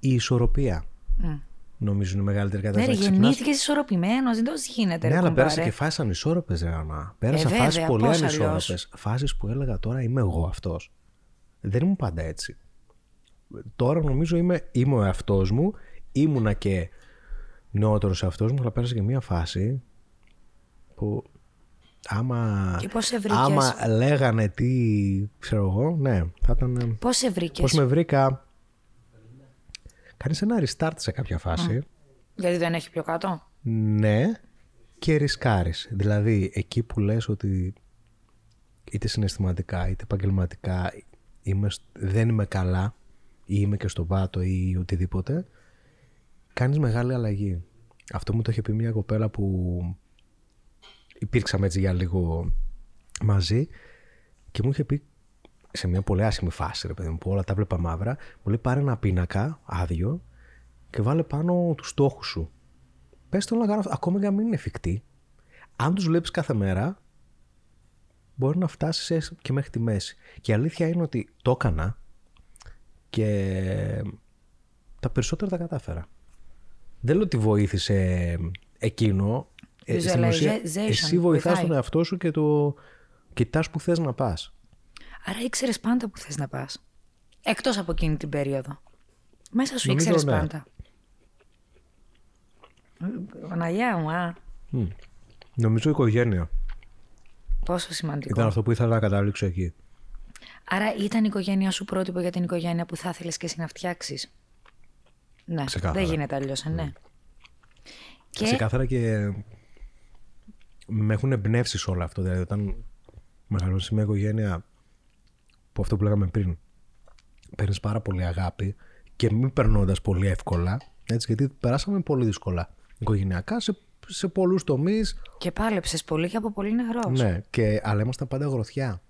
η ισορροπία. Νομίζω είναι η μεγαλύτερη Ναι, ρε, κατάσταση. Ξεχνάς- γεννήθηκε ισορροπημένος. Δεν το γίνεται. ναι, ρε, αλλά κουμπάρε. πέρασα και φάσεις ανισόρροπες, ρε Άννα. Πέρασα Ε, βέβαια, φάσεις πολύ πώς ανισόρροπες. Φάσεις που έλεγα τώρα είμαι εγώ αυτός. Δεν ήμουν πάντα έτσι. Τώρα νομίζω είμαι, είμαι ο εαυτός μου. Ήμουνα και νεότερος εαυτός μου, αλλά πέρασα και μία φάση που Άμα, Και πώς σε βρήκες; άμα λέγανε τι, ξέρω εγώ, ναι, θα ήταν... Πώς σε βρήκες, Πώς με βρήκα... Κάνεις ένα restart σε κάποια φάση. Γιατί δεν έχει πιο κάτω; Ναι, και ρισκάρεις. Δηλαδή, εκεί που λες ότι είτε συναισθηματικά είτε επαγγελματικά είμαι, σ- δεν είμαι καλά ή είμαι και στο πάτο ή οτιδήποτε, κάνεις μεγάλη αλλαγή. Αυτό μου το είχε πει μια κοπέλα που υπήρξαμε έτσι για λίγο μαζί και μου είχε πει σε μια πολύ άσχημη φάση, ρε παιδί μου, που όλα τα βλέπα μαύρα, μου λέει πάρε ένα πίνακα άδειο και βάλε πάνω τους στόχους σου. Πες το να κάνω αυτό, ακόμα και αν μην είναι εφικτή. Αν τους βλέπεις κάθε μέρα, μπορεί να φτάσεις και μέχρι τη μέση. Και η αλήθεια είναι ότι το έκανα και τα περισσότερα τα κατάφερα. Δεν λέω ότι βοήθησε εκείνο. Ε, στην ουσία, Visualization, εσύ βοηθάς βοηθάει. τον εαυτό σου και το κοιτάς που θες να πας. Άρα ήξερες πάντα που θες να πας. Εκτός από εκείνη την περίοδο. Μέσα σου Νομίζω, ήξερες ναι. πάντα. Παναγιά μου, α. Νομίζω η οικογένεια Πόσο σημαντικό. ήταν αυτό που ήθελα να καταλήξω εκεί. Άρα ήταν η οικογένειά σου πρότυπο για την οικογένεια που θα ήθελε και εσύ να φτιάξεις. Ναι, Ξεκάθαρα. δεν γίνεται αλλιώς, ναι. Και Ξεκάθαρα και με έχουν εμπνεύσει σε όλο αυτό. Δηλαδή, όταν μεγαλώσει σε μια οικογένεια που αυτό που λέγαμε πριν, παίρνεις πάρα πολύ αγάπη και μην περνώντας πολύ εύκολα. Έτσι, γιατί περάσαμε πολύ δύσκολα οικογενειακά σε, σε πολλούς τομείς. Και πάλεψες πολύ και από πολύ νεαρός. Ναι, και, αλλά ήμασταν πάντα γροθιά.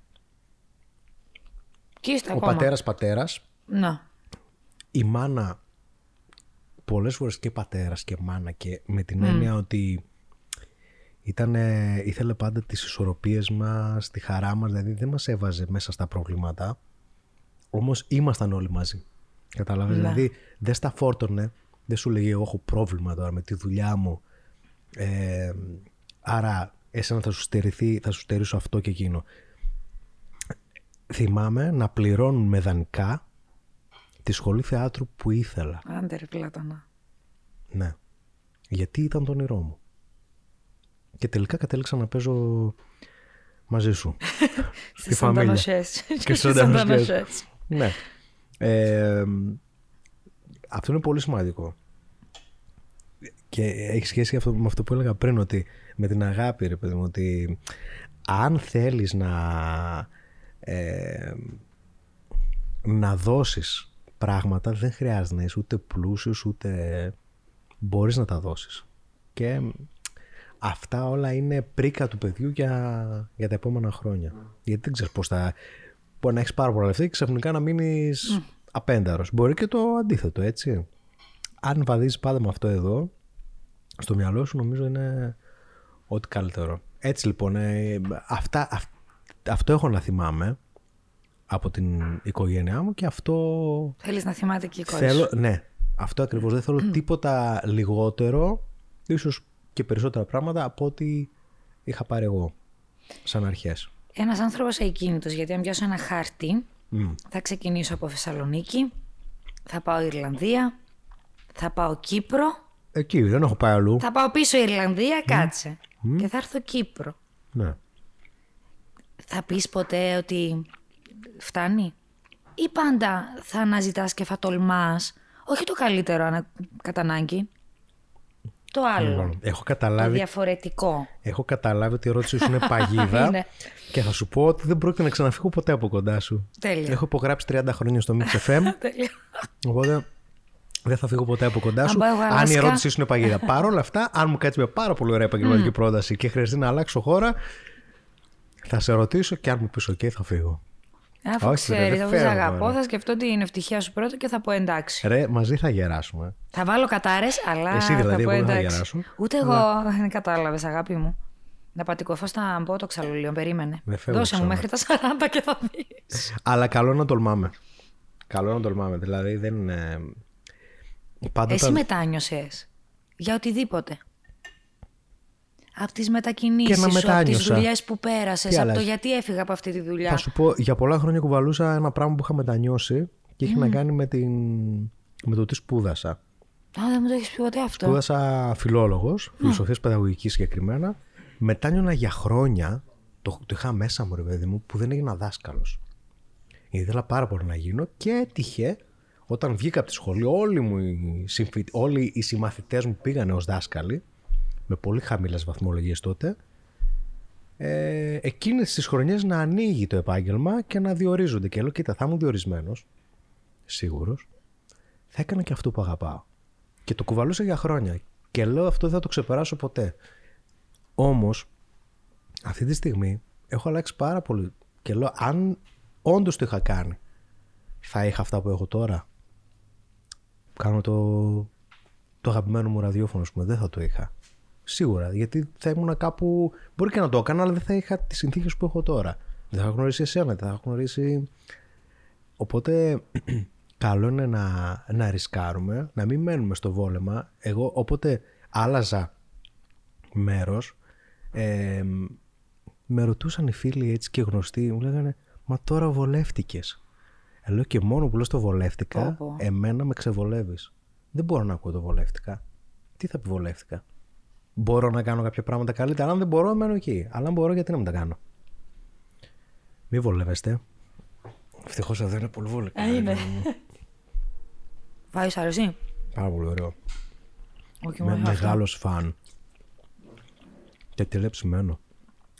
Και είστε Ο ακόμα. πατέρας πατέρας, Ναι. η μάνα πολλές φορές και πατέρας και μάνα και με την έννοια ότι ήτανε, ήθελε πάντα τις ισορροπίες μας, τη χαρά μας, δηλαδή δεν μας έβαζε μέσα στα προβλήματα, όμως ήμασταν όλοι μαζί. Κατάλαβες, Ναι. δηλαδή δεν στα φόρτωνε, δεν σου λέγει εγώ έχω πρόβλημα τώρα με τη δουλειά μου, ε, άρα εσένα θα σου στερηθεί, θα σου στερήσω αυτό και εκείνο. Θυμάμαι να πληρώνουν με δανεικά τη σχολή θεάτρου που ήθελα. Άντε ρε πλάτανα. Ναι. Γιατί ήταν το όνειρό μου. Και τελικά κατέληξα να παίζω μαζί σου. [laughs] Στις αντανοσές. Και στις αντανοσές. ναι. Ε, αυτό είναι πολύ σημαντικό. Και έχει σχέση αυτό, με αυτό που έλεγα πριν, ότι με την αγάπη, ρε παιδί μου, ότι αν θέλεις να, ε, να δώσεις πράγματα, δεν χρειάζεται να είσαι ούτε πλούσιος, ούτε μπορείς να τα δώσεις. Και αυτά όλα είναι πρίκα του παιδιού για, για τα επόμενα χρόνια. Γιατί δεν ξέρεις πώς θα... Μπορεί να έχεις πάρα πολλά λεφτά και ξαφνικά να μείνεις απένταρος. Μπορεί και το αντίθετο, έτσι. Αν βαδίζεις πάντα με αυτό εδώ, στο μυαλό σου νομίζω είναι ό,τι καλύτερο. Έτσι λοιπόν, ε, αυτά, αυ- αυτό έχω να θυμάμαι από την οικογένειά μου και αυτό Θέλεις να θυμάται και η κόρη θέλω, σου. ναι, αυτό ακριβώς δεν θέλω τίποτα λιγότερο, ίσως και περισσότερα πράγματα από ό,τι είχα πάρει εγώ σαν αρχές. Ένας άνθρωπος ακίνητος, γιατί αν πιάσω ένα χάρτη, θα ξεκινήσω από Θεσσαλονίκη, θα πάω Ιρλανδία, θα πάω Κύπρο, Εκεί δεν έχω πάει αλλού. θα πάω πίσω Ιρλανδία, κάτσε. Και θα έρθω Κύπρο. Ναι. Θα πεις ποτέ ότι φτάνει; Ή πάντα θα αναζητάς και θα τολμάς, όχι το καλύτερο ανα- κατά ανάγκη, το άλλο, Λοιπόν, έχω το καταλάβει, διαφορετικό. έχω καταλάβει ότι η ερώτησή σου είναι παγίδα Είναι. [laughs] και θα σου πω ότι δεν πρόκειται να ξαναφύγω ποτέ από κοντά σου. Τέλεια. Έχω υπογράψει 30 χρόνια στο Mix FM, [laughs] Τέλεια. οπότε δεν θα φύγω ποτέ από κοντά Αν σου. πάω εγώ Αν η Αλάσκα. ερώτησή σου είναι παγίδα. [laughs] Παρ' όλα αυτά, αν μου κάτσει μια πάρα πολύ ωραία επαγγελματική πρόταση και χρειαστεί να αλλάξω χώρα, θα σε ρωτήσω και αν μου πεις OK, θα φύγω. Αφού Όχι, ρε, ξέρεις, δεν θα πεις φέρνω αγαπώ, τώρα. θα σκεφτώ την ευτυχία σου πρώτα και θα πω εντάξει. Ρε, μαζί θα γεράσουμε. Θα βάλω κατάρες, αλλά Εσύ δηλαδή, θα πω εγώ δεν θα εντάξει. γεράσω. Ούτε εγώ [laughs] δεν κατάλαβες, αγάπη μου. Να πατικοφώ στα μπότοξα λίγο, περίμενε. Δεν φεύγω Δώσε μου ξανά. μέχρι τα 40 και θα δεις. Αλλά καλό να τολμάμε. Καλό να τολμάμε. Δηλαδή δεν είναι. Πάντα Εσύ όταν- μετάνιωσες για οτιδήποτε. Από τις Και μετακινήσει να σου, από τις μετάνιωσα. δουλειές που πέρασες, Τι από το άλλες. γιατί έφυγα από αυτή τη δουλειά. Θα σου πω, για πολλά χρόνια κουβαλούσα ένα πράγμα που είχα μετανιώσει και είχε να κάνει με, την... με το τι σπούδασα. Α, δεν μου το έχεις πει ποτέ αυτό. Σπούδασα φιλόλογος, φιλοσοφίας παιδαγωγικής συγκεκριμένα. Μετάνιωνα για χρόνια το, το είχα μέσα μου, ρε παιδί μου, που δεν έγινα δάσκαλος. Ήθελα πάρα πολύ να γίνω και έτυχε όταν βγήκα από τη σχολή, όλοι, μου οι, συμφι... όλοι οι συμμαθητές μου πήγανε ως δάσκαλοι, με πολύ χαμηλές βαθμολογίες τότε, ε, εκείνες τις χρονιές να ανοίγει το επάγγελμα και να διορίζονται. Και λέω, κοίτα, θα ήμουν διορισμένος, σίγουρος, θα έκανα και αυτό που αγαπάω. Και το κουβαλούσα για χρόνια. Και λέω, αυτό δεν θα το ξεπεράσω ποτέ. Όμως, αυτή τη στιγμή έχω αλλάξει πάρα πολύ. Και λέω, αν όντως το είχα κάνει, θα είχα αυτά που έχω τώρα. Κάνω το, το αγαπημένο μου ραδιόφωνο, πούμε, δεν θα το είχα. Σίγουρα, γιατί θα ήμουν κάπου. Μπορεί και να το έκανα, αλλά δεν θα είχα τις συνθήκες που έχω τώρα. Δεν θα έχω γνωρίσει εσένα, δεν θα έχω γνωρίσει. Οπότε, [clears throat] καλό είναι να, να ρισκάρουμε, να μην μένουμε στο βόλεμα. Εγώ, όποτε άλλαζα μέρος, ε, με ρωτούσαν οι φίλοι έτσι και γνωστοί, μου λέγανε Μα τώρα βολεύτηκες. Ε, λέω και μόνο που λέω το βολεύτηκα, εμένα με ξεβολεύεις. Δεν μπορώ να ακούω το βολεύτηκα. Τι θα πει βολεύτηκα. Μπορώ να κάνω κάποια πράγματα καλύτερα. Αν δεν μπορώ, μένω εκεί. Αλλά αν μπορώ, γιατί να μην τα κάνω; Μη βολεύεστε. Ευτυχώς εδώ είναι πολύ βολικά. Ε, είναι. Βάζει αρέσει; Πάρα πολύ ωραίο. Με μεγάλος φαν. Και τηλεψημένο.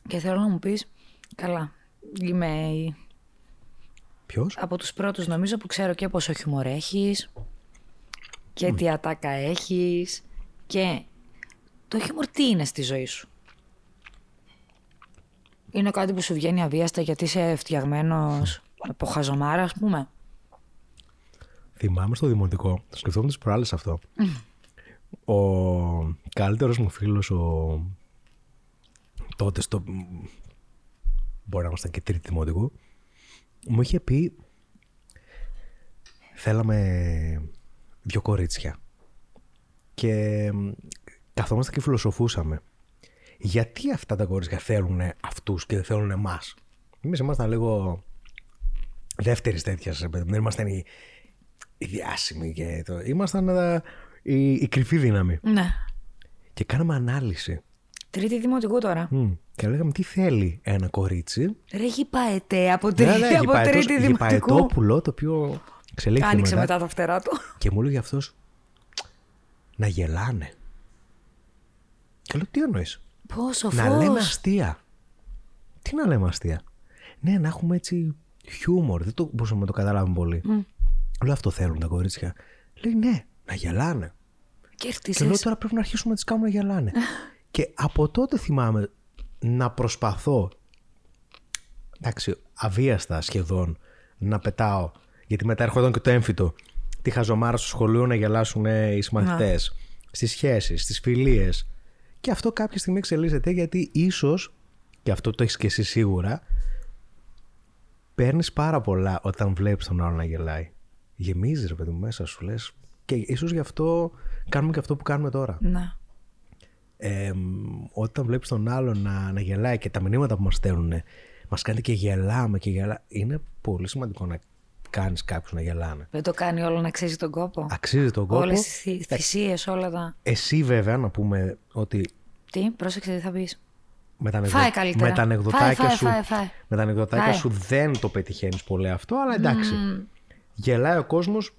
Και θέλω να μου πεις, καλά, είμαι Ποιος; από τους πρώτους νομίζω που ξέρω και πόσο χιουμορ έχεις και τι ατάκα έχεις και το χιούμορ τι είναι στη ζωή σου; Είναι κάτι που σου βγαίνει αβίαστα γιατί είσαι φτιαγμένος από χαζομάρα ας πούμε. Θυμάμαι στο δημοτικό, το σκεφτόμουν τις προάλλες αυτό. Ο καλύτερος μου φίλος, ο... τότε στο... Μπορεί να ήμασταν και τρίτη δημοτικού, μου είχε πει θέλαμε δυο κορίτσια και καθόμαστε και φιλοσοφούσαμε γιατί αυτά τα κορίτσια θέλουν αυτούς και δεν θέλουν εμάς; Εμείς ήμασταν λίγο δεύτερης τέτοιας δεν ήμασταν οι, οι διάσημοι και το, ήμασταν ε, η, η κρυφή δύναμη Ναι. και κάναμε ανάλυση Τρίτη δημοτικού τώρα. Μμ. και λέγαμε τι θέλει ένα κορίτσι; Ρε έχει παετέ από, τρί... Ναι, ναι, από γυπαετός- τρίτη δημοτικού. γυπαετόπουλο, το οποίο εξελίχθηκε Άνοιξε μετά. μετά τα φτερά του. Και μου έλεγε αυτός να γελάνε. Και λέω τι εννοείς; Πόσο Να φως. λέμε αστεία. Τι να λέμε αστεία; Ναι, να έχουμε έτσι χιούμορ. Δεν το μπορούσαμε να το καταλάβουμε πολύ. Λέω αυτό θέλουν τα κορίτσια. Λέει ναι, να γελάνε. Και Και λέω έρθισες. τώρα πρέπει να αρχίσουμε να τις κάνουμε να γελάνε. [laughs] και από τότε θυμάμαι να προσπαθώ, εντάξει, αβίαστα σχεδόν, να πετάω. Γιατί μετά έρχονταν και το έμφυτο. Τη χαζομάρα στο σχολείο να γελάσουν οι συμμαθητές. Στις σχέσεις, στις φιλίες. Και αυτό κάποια στιγμή εξελίσσεται γιατί ίσως, και αυτό το έχεις και εσύ σίγουρα, παίρνεις πάρα πολλά όταν βλέπεις τον άλλο να γελάει. Γεμίζεις ρε παιδί μου μέσα σου λες. Και ίσως γι' αυτό κάνουμε και αυτό που κάνουμε τώρα. Να. Ε, όταν βλέπεις τον άλλο να, να γελάει και τα μηνύματα που μας στέλνουν μας κάνει και γελάμε και γελά... Είναι πολύ σημαντικό να κάνεις κάποιους να γελάνε. Δεν το κάνει όλο να αξίζει τον κόπο. Αξίζει τον κόπο. Όλες τις θυ- θυσίες, όλα τα... Εσύ βέβαια να πούμε ότι Τι, πρόσεξε τι θα πεις. με τα, ανεκδο... Φάε καλύτερα. με τα ανεκδοτάκια Φάε, φάε, σου, φάε, φάε. Με τα ανεκδοτάκια Φάε. σου δεν το πετυχαίνεις πολύ αυτό, αλλά εντάξει. Γελάει ο κόσμος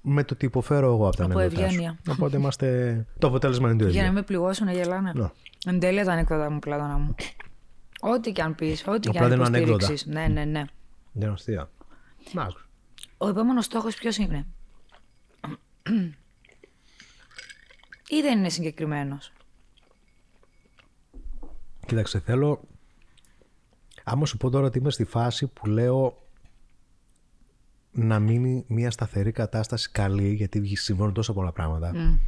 με το τι υποφέρω εγώ από τα Από ανεκδοτά σου. ευγένεια. Οπότε είμαστε... το αποτέλεσμα είναι το ίδιο. Για να με πληγώσουν να γελάνε. Ναι. Εν τέλεια τα ανέκδοτα μου, πλάτωνα μου. Ό,τι και αν πεις, ό,τι και Απλά αν δεν είναι ανέκδοτα. υποστηρίξεις. Ναι, ναι, ναι. Δεν είναι αστεία. Να, άκου. Ο επόμενος στόχος ποιος είναι; Ή δεν είναι συγκεκριμένος; Κοίταξε, θέλω. Άμα σου πω τώρα ότι είμαι στη φάση που λέω να μείνει μια σταθερή κατάσταση καλή, γιατί συμβαίνουν τόσα πολλά πράγματα.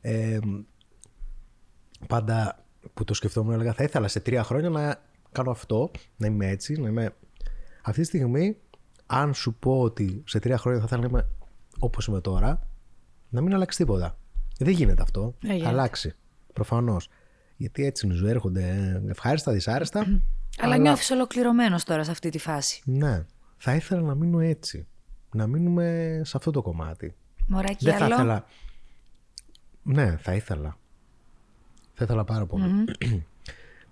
Ε, πάντα που το σκεφτόμουν έλεγα θα ήθελα σε τρία χρόνια να κάνω αυτό, να είμαι έτσι, να είμαι... Αυτή τη στιγμή, αν σου πω ότι σε τρία χρόνια θα ήθελα να είμαι όπως είμαι τώρα, να μην αλλάξει τίποτα. Δεν γίνεται αυτό. Δεν γίνεται. Θα αλλάξει. Προφανώς. Γιατί έτσι είναι η ζωή, έρχονται ε, ευχάριστα, δυσάρεστα. Αλλά νιώθεις ολοκληρωμένος τώρα σε αυτή τη φάση. Ναι. Θα ήθελα να μείνω έτσι. Να μείνουμε σε αυτό το κομμάτι. Μωράκι Δεν θα άλλο; ήθελα. Ναι, θα ήθελα. Θα ήθελα πάρα πολύ.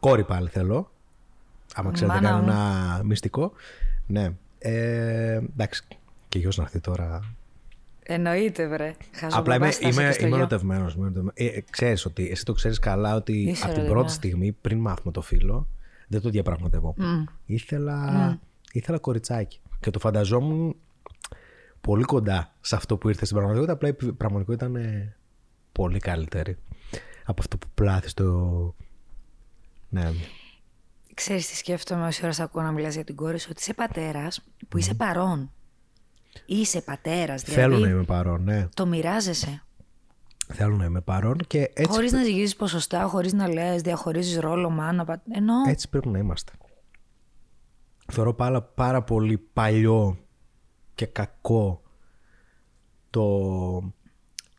Κόρη πάλι θέλω. Άμα ξέρετε Μάνα μου. κανένα μυστικό. Ναι. Ε, εντάξει. Και γιος να έρθει τώρα. Εννοείται, βρε. Χάζω Απλά είμαι, μπαμπάς, θα είσαι είμαι, και στο είμαι γιο. ερωτευμένος, είμαι ερωτευμένος. Ε, ε, ξέρεις ότι, εσύ το ξέρεις καλά ότι Είσαι από την ερωτευμένος. πρώτη στιγμή, πριν μάθουμε το φίλο, δεν το διαπραγματεύω. Ήθελα, ήθελα κοριτσάκι. Και το φανταζόμουν πολύ κοντά σε αυτό που ήρθε στην πραγματικότητα. Απλά η πραγματικότητα ήταν πολύ καλύτερη από αυτό που πλάθεις στο. Ναι. Ξέρεις τι σκέφτομαι όση ώρα σ' ακούω να μιλάς για την κόρη σου, ότι είσαι πατέρας που είσαι παρόν. Είσαι πατέρας, δηλαδή Θέλω να είμαι παρόν, ναι. το μοιράζεσαι. Θέλω να είμαι παρόν και έτσι, Χωρίς να ζυγίζεις ποσοστά, χωρίς να λες, διαχωρίζεις ρόλο, μάνα, πα... ενώ έτσι πρέπει να είμαστε. Θεωρώ πάρα, πάρα πολύ παλιό και κακό το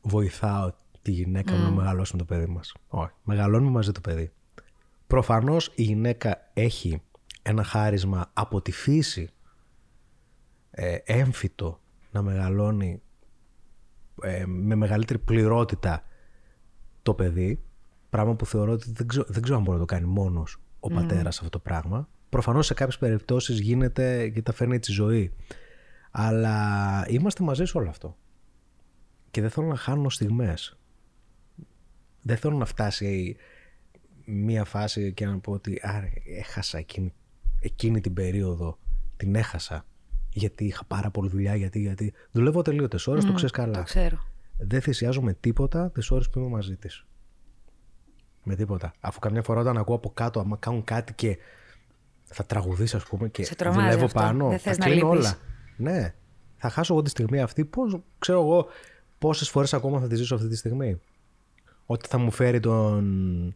βοηθάω τη γυναίκα μου να μεγαλώσει με το παιδί μας. Όχι, μεγαλώνουμε μαζί το παιδί. Προφανώς η γυναίκα έχει ένα χάρισμα από τη φύση ε, έμφυτο να μεγαλώνει ε, με μεγαλύτερη πληρότητα το παιδί, πράγμα που θεωρώ ότι δεν ξέρω, δεν ξέρω αν μπορεί να το κάνει μόνος ο πατέρας αυτό το πράγμα. Προφανώς σε κάποιες περιπτώσεις γίνεται γιατί τα φέρνει έτσι η ζωή. Αλλά είμαστε μαζί σε όλο αυτό. Και δεν θέλω να χάνω στιγμές. Δεν θέλω να φτάσει μία φάση και να πω ότι άρα, έχασα εκείνη, εκείνη την περίοδο. Την έχασα. Γιατί είχα πάρα πολλή δουλειά, γιατί, γιατί. Δουλεύω τελείωτες ώρες, το ξέρεις καλά το ξέρω. δεν θυσιάζω με τίποτα τις ώρες που είμαι μαζί της. Με τίποτα. Αφού καμιά φορά όταν ακούω από κάτω, άμα κάνουν κάτι και θα τραγουδήσει, ας πούμε, και Σε τρομάζει δουλεύω αυτό. πάνω, Δεν θα θες να κλείνω λείπεις. όλα. Ναι. Θα χάσω εγώ τη στιγμή αυτή. Πώς, ξέρω εγώ πόσες φορές ακόμα θα τη ζήσω αυτή τη στιγμή. Ότι θα μου φέρει τον.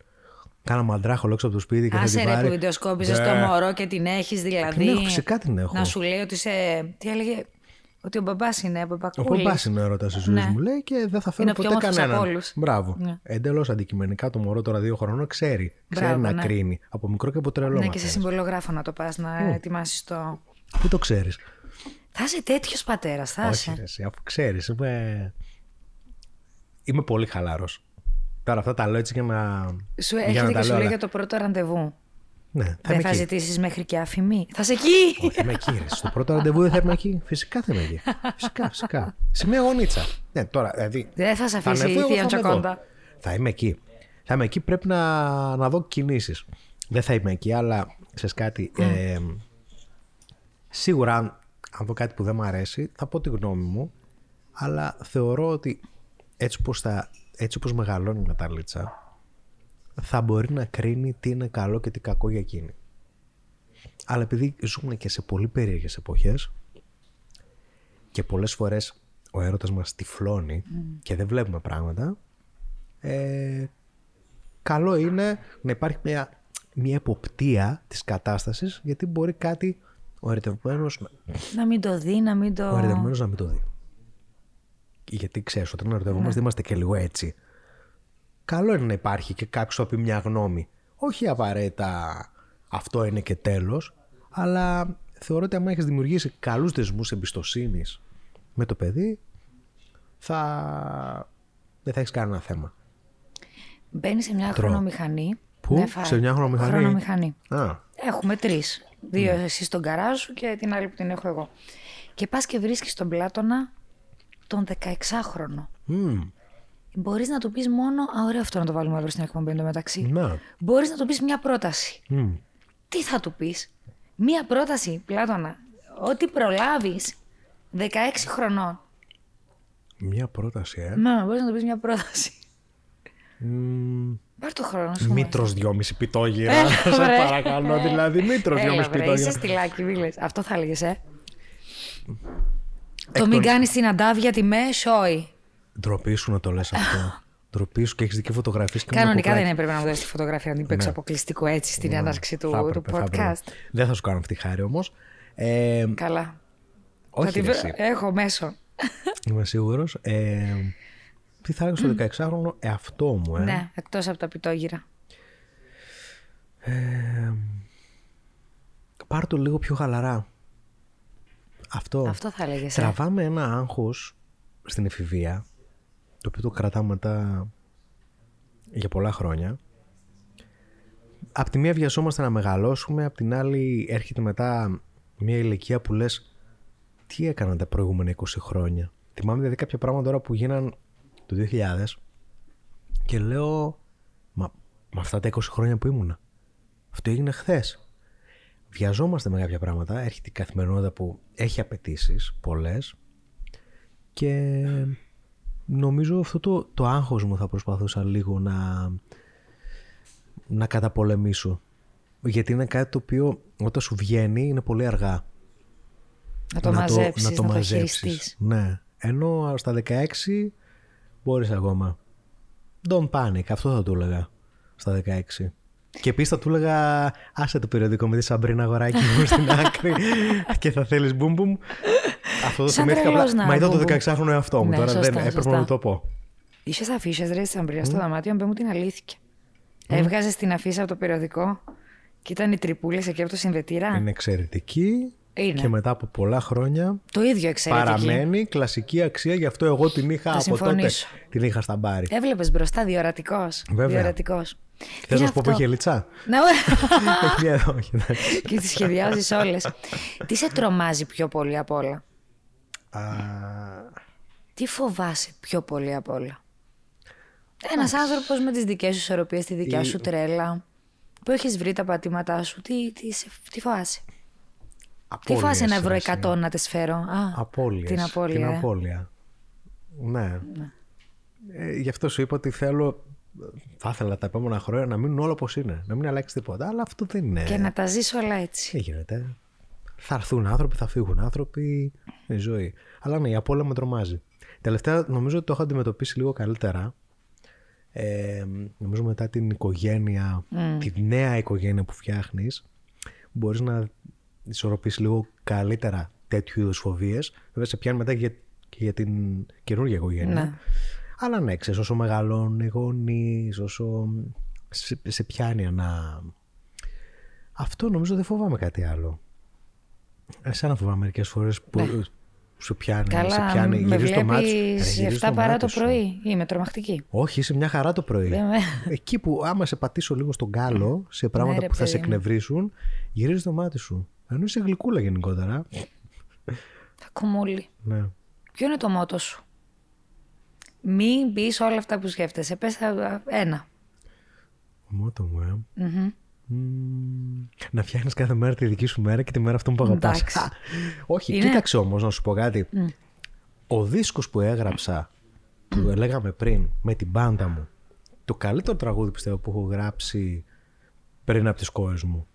Κάνα μαντράχολο έξω από το σπίτι και θα Άσε την ρε πάρει. που βιντεοσκόπιζες Ναι. το μωρό και την έχεις δηλαδή. Την έχω, φυσικά την έχω. Να σου λέει ότι είσαι. Τι έλεγε. Ότι ο μπαμπάς είναι, ο Ο μπαμπακούλης. παπά είναι έρωτας της ζωής Ναι. μου, λέει, και δεν θα φέρω Είναι ο πιο ποτέ όμορφος κανέναν. από όλους. Μπράβο. Ναι. Εντελώς αντικειμενικά το μωρό τώρα δύο χρονών ξέρει. ξέρει Μπράβο, να ναι. κρίνει. Από μικρό και από τρελό. Ναι, και σε μαθαίνεις. συμβολιογράφο να το πας να ετοιμάσεις το. Πού το ξέρεις; Θα είσαι τέτοιος πατέρας, θα Όχι, είσαι. ρε, εσύ, αφού ξέρεις. Είμαι... είμαι πολύ χαλαρός. Τώρα αυτά τα λέω έτσι για να. Σου για έρχεται να και τα σου λέω, λέει αλλά- για το πρώτο ραντεβού. Ναι, θα Δεν είμαι θα εκεί. ζητήσεις μέχρι και αφημί. Θα σε εκεί! Όχι, είμαι εκεί. ρε. Στο πρώτο ραντεβού δεν θα είμαι εκεί. Φυσικά θα είμαι εκεί. Φυσικά, φυσικά. Σε μια γωνίτσα. Ναι, τώρα, δηλαδή. Δεν θα σε αφήσει ανεβώ, η εγώ θεία θα είμαι Τζακόντα. εδώ. Θα είμαι εκεί. Θα είμαι εκεί. Πρέπει να, να δω κινήσεις. Δεν θα είμαι εκεί, αλλά ξέρεις κάτι. Ε, σίγουρα, αν, αν δω κάτι που δεν μου αρέσει, θα πω τη γνώμη μου. Αλλά θεωρώ ότι έτσι όπως, θα, έτσι όπως μεγαλώνει η Ναταλίτσα, θα μπορεί να κρίνει τι είναι καλό και τι κακό για εκείνη. Αλλά επειδή ζούμε και σε πολύ περίεργες εποχές και πολλές φορές ο έρωτας μας τυφλώνει και δεν βλέπουμε πράγματα, ε, καλό είναι να υπάρχει μια, μια εποπτεία της κατάστασης γιατί μπορεί κάτι ο ερωτευμένος, Να μην το δει, να μην το. ο ερωτευμένος να μην το δει. Γιατί ξέρεις, όταν ερωτευόμαστε είμαστε και λίγο έτσι. Καλό είναι να υπάρχει και κάποιος που θα πει μια γνώμη. Όχι απαραίτητα αυτό είναι και τέλος, αλλά θεωρώ ότι αν έχεις δημιουργήσει καλούς δεσμούς εμπιστοσύνης με το παιδί, θα... δεν θα έχεις κανένα θέμα. Μπαίνεις σε μια Τρώω. χρονομηχανή. Πού; Δεν φάει. Σε μια χρονομηχανή; Χρονομηχανή. Α, Έχουμε τρεις. Δύο Ναι. εσύ στον καράζ σου και την άλλη που την έχω εγώ. Και πας και βρίσκεις τον Πλάτωνα τον 16χρονο. μμ, Μπορείς να του πεις μόνο. Α, ωραίο αυτό να το βάλουμε αύριο στην εκπομπή εντωμεταξύ. να, Μπορείς να του πεις μια πρόταση. μμ. Τι θα του πεις, Μια πρόταση, Πλάτωνα. Ό,τι προλάβεις 16 χρονών. Μια πρόταση, ε. Ναι, μπορείς να του πεις μια πρόταση. Μμ, Πάρ το χρόνο σου. Μήτρος δυόμιση πιτόγυρα. Ε, σε βρε. παρακαλώ, δηλαδή. Μήτρος Έλα, δυόμιση βρε, είσαι πιτόγυρα. στυλάκι, μη λες. Αυτό θα έλεγε, ε. Εκ Το μην των- κάνεις την αντάβια τη με, σόι. Ντροπή σου να το λες αυτό. [laughs] Ντροπή σου και έχεις δική φωτογραφίες και με Κανονικά κοπράκι. δεν έπρεπε να μου δώσεις τη φωτογραφία να την παίξω αποκλειστικό έτσι στην έναρξη του, Ναι. Θα του έπρεπε, θα έπρεπε. podcast. Δεν θα σου κάνω αυτή τη χάρη όμως. Ε, Καλά. Θα όχι τη ρε, βρω- εσύ. Έχω μέσο. [laughs] Είμαι σίγουρος. Ε, τι θα έλεγα στο 16χρονο εαυτό μου, ε; Ναι, εκτός από τα πιτόγυρα. Πάρ' το λίγο πιο χαλαρά. Αυτό. Αυτό θα έλεγες. Ε. Τραβάμε ένα άγχος στην εφηβεία, το οποίο το κρατάμε μετά για πολλά χρόνια. απ' τη μία βιαζόμαστε να μεγαλώσουμε, απ' την άλλη έρχεται μετά μια ηλικία που λες τι έκανα τα προηγούμενα 20 χρόνια. Θυμάμαι δηλαδή κάποια πράγματα τώρα που γίναν το 2000 και λέω μα, μα αυτά τα 20 χρόνια που ήμουνα. Αυτό έγινε χθες. Βιαζόμαστε με κάποια πράγματα. Έρχεται η καθημερινότητα που έχει απαιτήσεις πολλές. Και νομίζω αυτό το, το άγχος μου θα προσπαθούσα λίγο να, να καταπολεμήσω. Γιατί είναι κάτι το οποίο όταν σου βγαίνει είναι πολύ αργά. Να το μαζέψεις, να το, να το μαζέψεις. Ναι. Ενώ στα 16 μπορείς ακόμα. Don't panic, αυτό θα του έλεγα στα 16. Και επίσης θα του έλεγα, άσε το περιοδικό με τη Σαμπρίνα αγοράκι μου στην άκρη [laughs] και θα θέλεις μπούμ μπούμ. Αυτό το θυμήθηκα απλά. Μα ήταν το 16χρονο εαυτό μου. Ναι, τώρα σωστά, δεν έπρεπε να το πω. Είσαι αφήσει ρε της Σαμπρίνας στο δωμάτιο, αν μου την αλήθεια. Mm. Έβγαζες την αφίσα από το περιοδικό και ήταν οι τρυπούλε εκεί από το συνδετήρα. Είναι εξαιρετική. Είναι. Και μετά από πολλά χρόνια. Το ίδιο εξαιρετική. Παραμένει κλασική αξία, γι' αυτό εγώ την είχα από συμφωνήσω. τότε. Την είχα στα μπάρι. Έβλεπες μπροστά διορατικός. Διορατικός. Θες να σου πω που έχει λιτσά; Ναι, [laughs] όχι. Και τις σχεδιάζεις όλες. Τι σε τρομάζει πιο πολύ απ' όλα; Τι φοβάσαι πιο πολύ απ' όλα; Ένας άνθρωπος με τις δικές σου ισορροπίες, τη δικιά σου τρέλα. Που έχεις βρει τα πατήματά σου. Τι, τι, τι φοβάσαι; Τι φάση ένα ευρώ εκατό να τη φέρω; Α, απόλυες, την απώλεια. Την ε. απώλεια. Ναι. ναι. Ε, γι' αυτό σου είπα ότι θέλω. Θα ήθελα τα επόμενα χρόνια να μείνουν όλα όπως είναι. Να μην αλλάξει τίποτα. Αλλά αυτό δεν είναι. Και να τα ζήσω όλα έτσι. Τι γίνεται; Θα έρθουν άνθρωποι, θα φύγουν άνθρωποι. Είναι η ζωή. Αλλά ναι, η απώλεια με τρομάζει. Τελευταία νομίζω ότι το έχω αντιμετωπίσει λίγο καλύτερα. Ε, νομίζω μετά την οικογένεια, mm. τη νέα οικογένεια που φτιάχνεις, μπορείς να ισορροπήσει λίγο καλύτερα τέτοιου είδους φοβίες. Βέβαια σε πιάνει μετά και για, την καινούργια οικογένεια. Ναι. Αλλά ναι, ξέρεις, όσο μεγαλώνουν οι γονεί, όσο σε, σε πιάνει να. Αυτό νομίζω δεν φοβάμαι κάτι άλλο. Εσένα φοβάμαι μερικές φορές που ναι. σου πιάνει, Καλά, σε πιάνει, με το μάτι. 7 παρά το πρωί. Είμαι τρομακτική. Όχι, είσαι μια χαρά το πρωί. Εκεί που άμα σε πατήσω λίγο στον κάλο, σε πράγματα ναι, που θα σε εκνευρίσουν, γυρίζεις το μάτι σου. Ενώ είσαι γλυκούλα γενικότερα. Θα κομμούλη. Ναι. Ποιο είναι το μότο σου; Μην μπει όλα αυτά που σκέφτεσαι. Πες ένα. Ο μότο μου, ε. να φτιάχνεις κάθε μέρα τη δική σου μέρα και τη μέρα αυτό που αγαπάς. [laughs] Όχι, είναι... κοίταξε όμως να σου πω κάτι. Ο δίσκος που έγραψα, που mm. λέγαμε πριν, με την μπάντα μου, το καλύτερο τραγούδι πιστεύω που έχω γράψει πριν από τις κόρε μου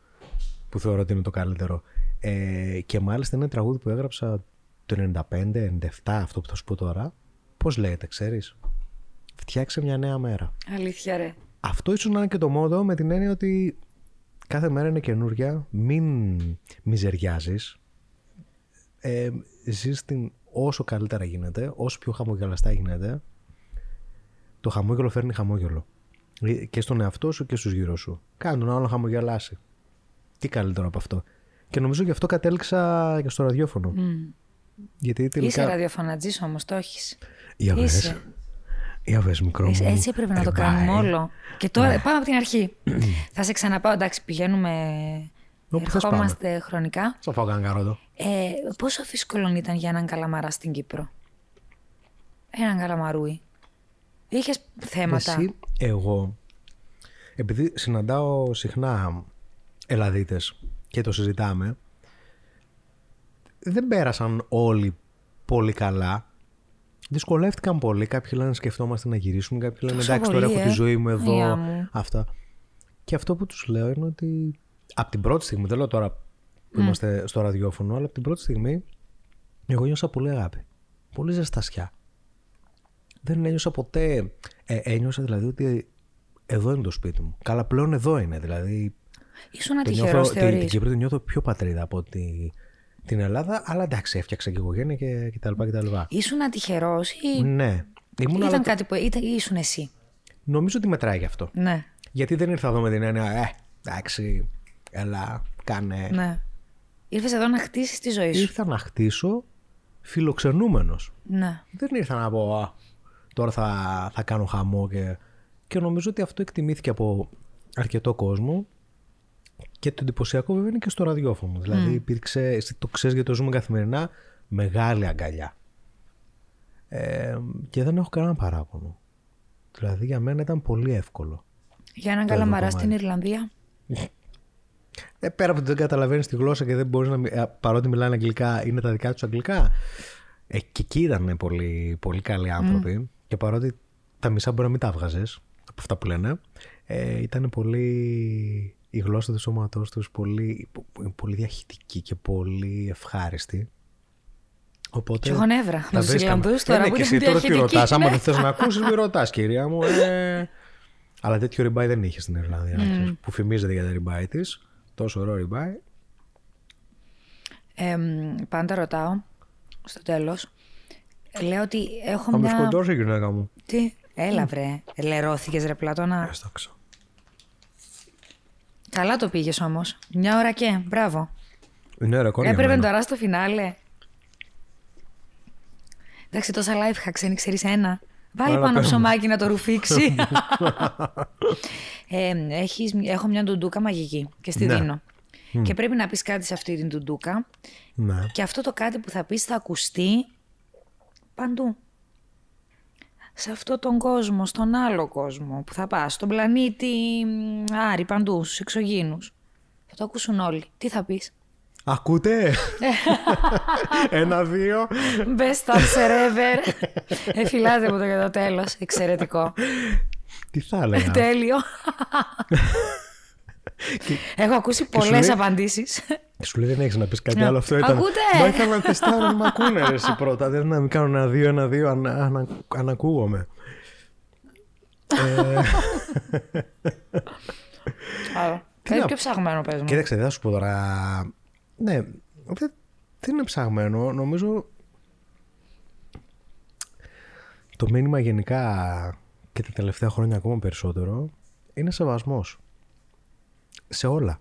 που θεωρώ ότι είναι το καλύτερο. Ε, και μάλιστα είναι ένα τραγούδι που έγραψα το 95-97, αυτό που θα σου πω τώρα. Πώς λέγεται, ξέρεις; Φτιάξε μια νέα μέρα. Αλήθεια, ρε. Αυτό ίσως να είναι και το μόδο με την έννοια ότι κάθε μέρα είναι καινούρια. Μην μιζεριάζεις. Ε, ζεις την όσο καλύτερα γίνεται, όσο πιο χαμογελαστά γίνεται. Το χαμόγελο φέρνει χαμόγελο. Ε, και στον εαυτό σου και στους γύρω σου. Κάνε τον άλλο να χαμογελάσει. Τι καλύτερο από αυτό. Και νομίζω γι' αυτό κατέληξα και στο ραδιόφωνο. Mm. Γιατί τελικά... Είσαι ραδιοφωνατζής όμως, το έχεις. Για βες. Για βες μικρό μου. Έτσι έπρεπε να το κάνουμε όλο. Και τώρα ναι. πάμε από την αρχή. [clears throat] θα σε ξαναπάω, εντάξει, πηγαίνουμε... Όπου Ερχόμαστε χρονικά. Θα πάω κανένα καρότο. Ε, πόσο δύσκολο ήταν για έναν καλαμαρά στην Κύπρο; Έναν καλαμαρούι. Είχες θέματα. Εσύ, εγώ, επειδή συναντάω συχνά Ελλαδίτες και το συζητάμε, δεν πέρασαν όλοι πολύ καλά. Δυσκολεύτηκαν πολύ. Κάποιοι λένε σκεφτόμαστε να γυρίσουμε. Κάποιοι λένε εντάξει, τώρα έχω τη ε. ζωή μου εδώ. Αυτά. Και αυτό που τους λέω είναι ότι από την πρώτη στιγμή, δεν λέω τώρα που είμαστε στο ραδιόφωνο, αλλά από την πρώτη στιγμή εγώ νιώσα πολύ αγάπη. Πολύ ζεστασιά. Δεν ένιωσα ποτέ. Ε, ένιωσα δηλαδή ότι εδώ είναι το σπίτι μου. Καλά, πλέον εδώ είναι. Δηλαδή Ήσουν ατυχερός, θεωρείς; Την Κύπρο την νιώθω πιο πατρίδα από ότι την Ελλάδα, αλλά εντάξει, έφτιαξα και οικογένεια και, και τα λοιπά και τα λοιπά. Ήσουν ατυχερός ή. Ναι. Ήμουν ήταν αλλά... κάτι που. Ήταν, ήσουν εσύ; Νομίζω ότι μετράει γι' αυτό. Ναι. Γιατί δεν ήρθα εδώ με την έννοια, ε, εντάξει, έλα, κάνε. Ναι. Ήρθες εδώ να χτίσεις τη ζωή σου. Ήρθα να χτίσω φιλοξενούμενος. Ναι. Δεν ήρθα να πω, α, τώρα θα, θα κάνω χαμό και. Και νομίζω ότι αυτό εκτιμήθηκε από αρκετό κόσμο Και το εντυπωσιακό βέβαια είναι και στο ραδιόφωνο. Δηλαδή υπήρξε, εσύ το ξέρεις γιατί το ζούμε καθημερινά, μεγάλη αγκαλιά. Ε, και δεν έχω κανένα παράπονο. Δηλαδή για μένα ήταν πολύ εύκολο. Για έναν Το καλαμαρά κομμάτι. στην Ιρλανδία. Ε, πέρα από ότι δεν καταλαβαίνεις τη γλώσσα και δεν μπορείς να. μι- ε, παρότι μιλάνε αγγλικά, είναι τα δικά τους αγγλικά. Ε, και εκεί ήταν πολύ, πολύ καλοί άνθρωποι. Και παρότι τα μισά μπορεί να μην τα βγάζε από αυτά που λένε, ε, ήταν πολύ. Η γλώσσα του σώματός τους πολύ, πολύ διαχειτική και πολύ ευχάριστη. Οπότε. Και έχω νεύρα τα με τους βρίσκαμε. Ιρλανδούς Ε, τώρα ναι, που και είναι εσύ τώρα τι διαχειτικοί. ρωτάς, άμα ναι. δεν θες να ακούσεις, μη ρωτάς κυρία μου. Ε... [laughs] Αλλά τέτοιο ριμπάι δεν είχε στην Ιρλανδία, να ξέρεις, που φημίζεται για τα ριμπάι της. Τόσο ωραίο ριμπάι. Ε, μ, πάντα ρωτάω στο τέλος. Λέω ότι έχω Θα με μια. σκοτώσει η γυναίκα μου. Τι, έλα βρε. Λερώθηκε ρε Πλάτωνα. Έσταξα. Καλά το πήγες όμως. Μια ώρα και. Μπράβο. Είναι ρεκόρ για Έπρεπε μένα. τώρα στο φινάλε. Εντάξει, τόσα life hacks, δεν ξέρεις ένα. Βάλει Άρα πάνω πες μου. ψωμάκι να το ρουφήξει. [laughs] ε, έχεις, έχω μια ντουντούκα μαγική και στη Ναι. δίνω. Και πρέπει να πεις κάτι σε αυτή την ντουντούκα Ναι. και αυτό το κάτι που θα πεις θα ακουστεί παντού. Σε αυτόν τον κόσμο, στον άλλο κόσμο που θα πας, στον πλανήτη μ, Άρη, παντού, στους εξωγήινους. Θα το ακούσουν όλοι. Τι θα πεις; Ακούτε! [laughs] Ένα, δύο. Best answer ever. Εφυλάτε μου το για το τέλος. Εξαιρετικό. Τι θα έλεγα; Τέλειο. [laughs] Έχω ακούσει και σου πολλές λέει- απαντήσεις. Σου λέει δεν έχεις να πεις κάτι Ναι. άλλο. Αυτό ήταν. Ακούτε! Μα ήθελα να τεστάρω να με ακούνε ρε, εσύ πρώτα. Δεν να μην κάνω ένα δύο, ένα δύο, αν, αν, αν ακούγομαι. ε, Άλλο. Τι Κάτι να- πιο ψαγμένο πες μου. Κοίταξε, δεν θα σου πω τώρα. Ναι, δεν, δεν είναι ψαγμένο. Νομίζω. Το μήνυμα γενικά και τα τελευταία χρόνια ακόμα περισσότερο είναι σεβασμός. Σε όλα.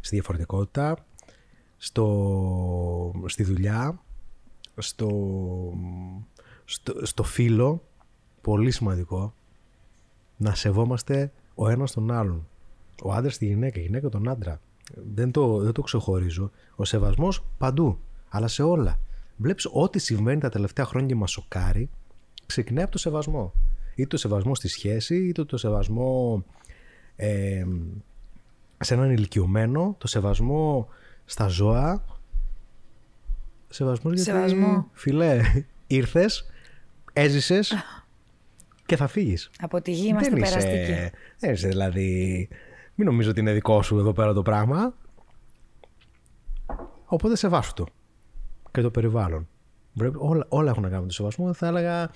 Στη διαφορετικότητα, στο, στη δουλειά, στο, στο, στο φίλο. Πολύ σημαντικό. Να σεβόμαστε ο ένας τον άλλον. Ο άντρας τη γυναίκα, η γυναίκα τον άντρα. Δεν το, δεν το ξεχωρίζω. Ο σεβασμός παντού. Αλλά σε όλα. Βλέπεις ό,τι συμβαίνει τα τελευταία χρόνια και μας σοκάρει, ξεκινάει από το σεβασμό. Είτε το σεβασμό στη σχέση, είτε το σεβασμό ε, σε έναν ηλικιωμένο, το σεβασμό στα ζώα. Σεβασμός γιατί, Σεβασμό. φιλέ, ήρθες, έζησες και θα φύγεις. Από τη γη είμαστε δεν περαστικοί. είσαι, δεν είσαι δηλαδή. Μην νομίζω ότι είναι δικό σου εδώ πέρα το πράγμα. Οπότε σεβάσου το. Και το περιβάλλον. Πρέπει, όλα, όλα έχουν να κάνουν με το σεβασμό. Θα έλεγα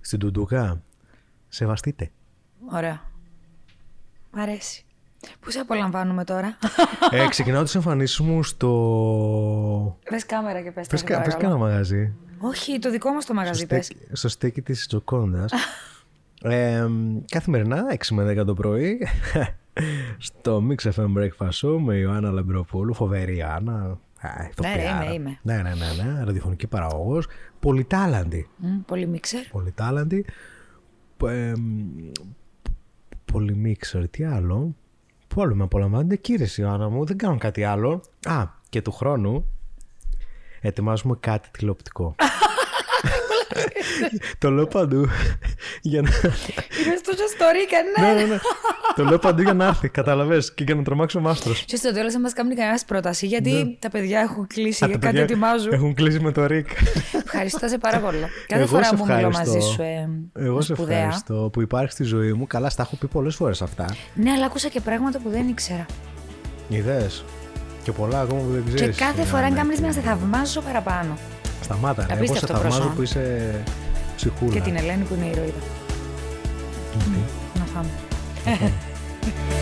στην Τουντούκα. Σεβαστείτε. Ωραία. Μ' αρέσει. Πού σε απολαμβάνουμε τώρα; ε, ξεκινάω τις εμφανίσεις μου στο... Πες κάμερα και πες τα Πες, σε κα- πες παρακαλώ. κάνα μαγαζί. Όχι, το δικό μας το μαγαζί πες. στέκι, στο στέκι της Τζοκόντας. ε, καθημερινά 6 με 10 το πρωί [laughs] στο Mix FM Breakfast Show με Ιωάννα Λεμπροπούλου, φοβερή Ιωάννα. Α, ηθοποιάρα. Ναι, είμαι, είμαι. Ναι, ναι, ναι, ναι, ραδιοφωνική παραγωγός, πολυτάλαντη. Μμ, Πολύ μίξερ. Πολυτάλαντη. Ε, πολύ μίξερ, τι άλλο. Πού άλλο με απολαμβάνετε, κύριε Ιωάννα μου, δεν κάνω κάτι άλλο. Α, και του χρόνου ετοιμάζουμε κάτι τηλεοπτικό. [laughs] το λέω παντού για να... Είδες το story και ναι, ναι. ναι, ναι. το λέω παντού για να έρθει, καταλαβες, και για να τρομάξει ο μάστρος. Και στο τέλος δεν μας κάνει κανένας πρόταση γιατί τα παιδιά έχουν κλείσει Α, για τα κάτι παιδιά ετοιμάζουν. Έχουν κλείσει με το Ρικ. Ευχαριστώ σε πάρα πολύ. Κάθε Εγώ φορά σε που μιλώ ευχαριστώ. μαζί σου ε, Εγώ σε σπουδαία. ευχαριστώ που υπάρχει στη ζωή μου. Καλά, στα έχω πει πολλές φορές αυτά. Ναι, αλλά άκουσα και πράγματα που δεν ήξερα. Ιδέες. Και πολλά ακόμα που δεν ξέρεις. και κάθε ε, φορά αν ναι. κάνεις να σε θαυμάζω παραπάνω. Σταμάτα, ρε. Εγώ σε Απίστευτο θαυμάζω πρόσωπο. που είσαι ψυχούλα. Και την Ελένη που είναι η ηρωίδα. Γιατί; Να φάμε. [laughs]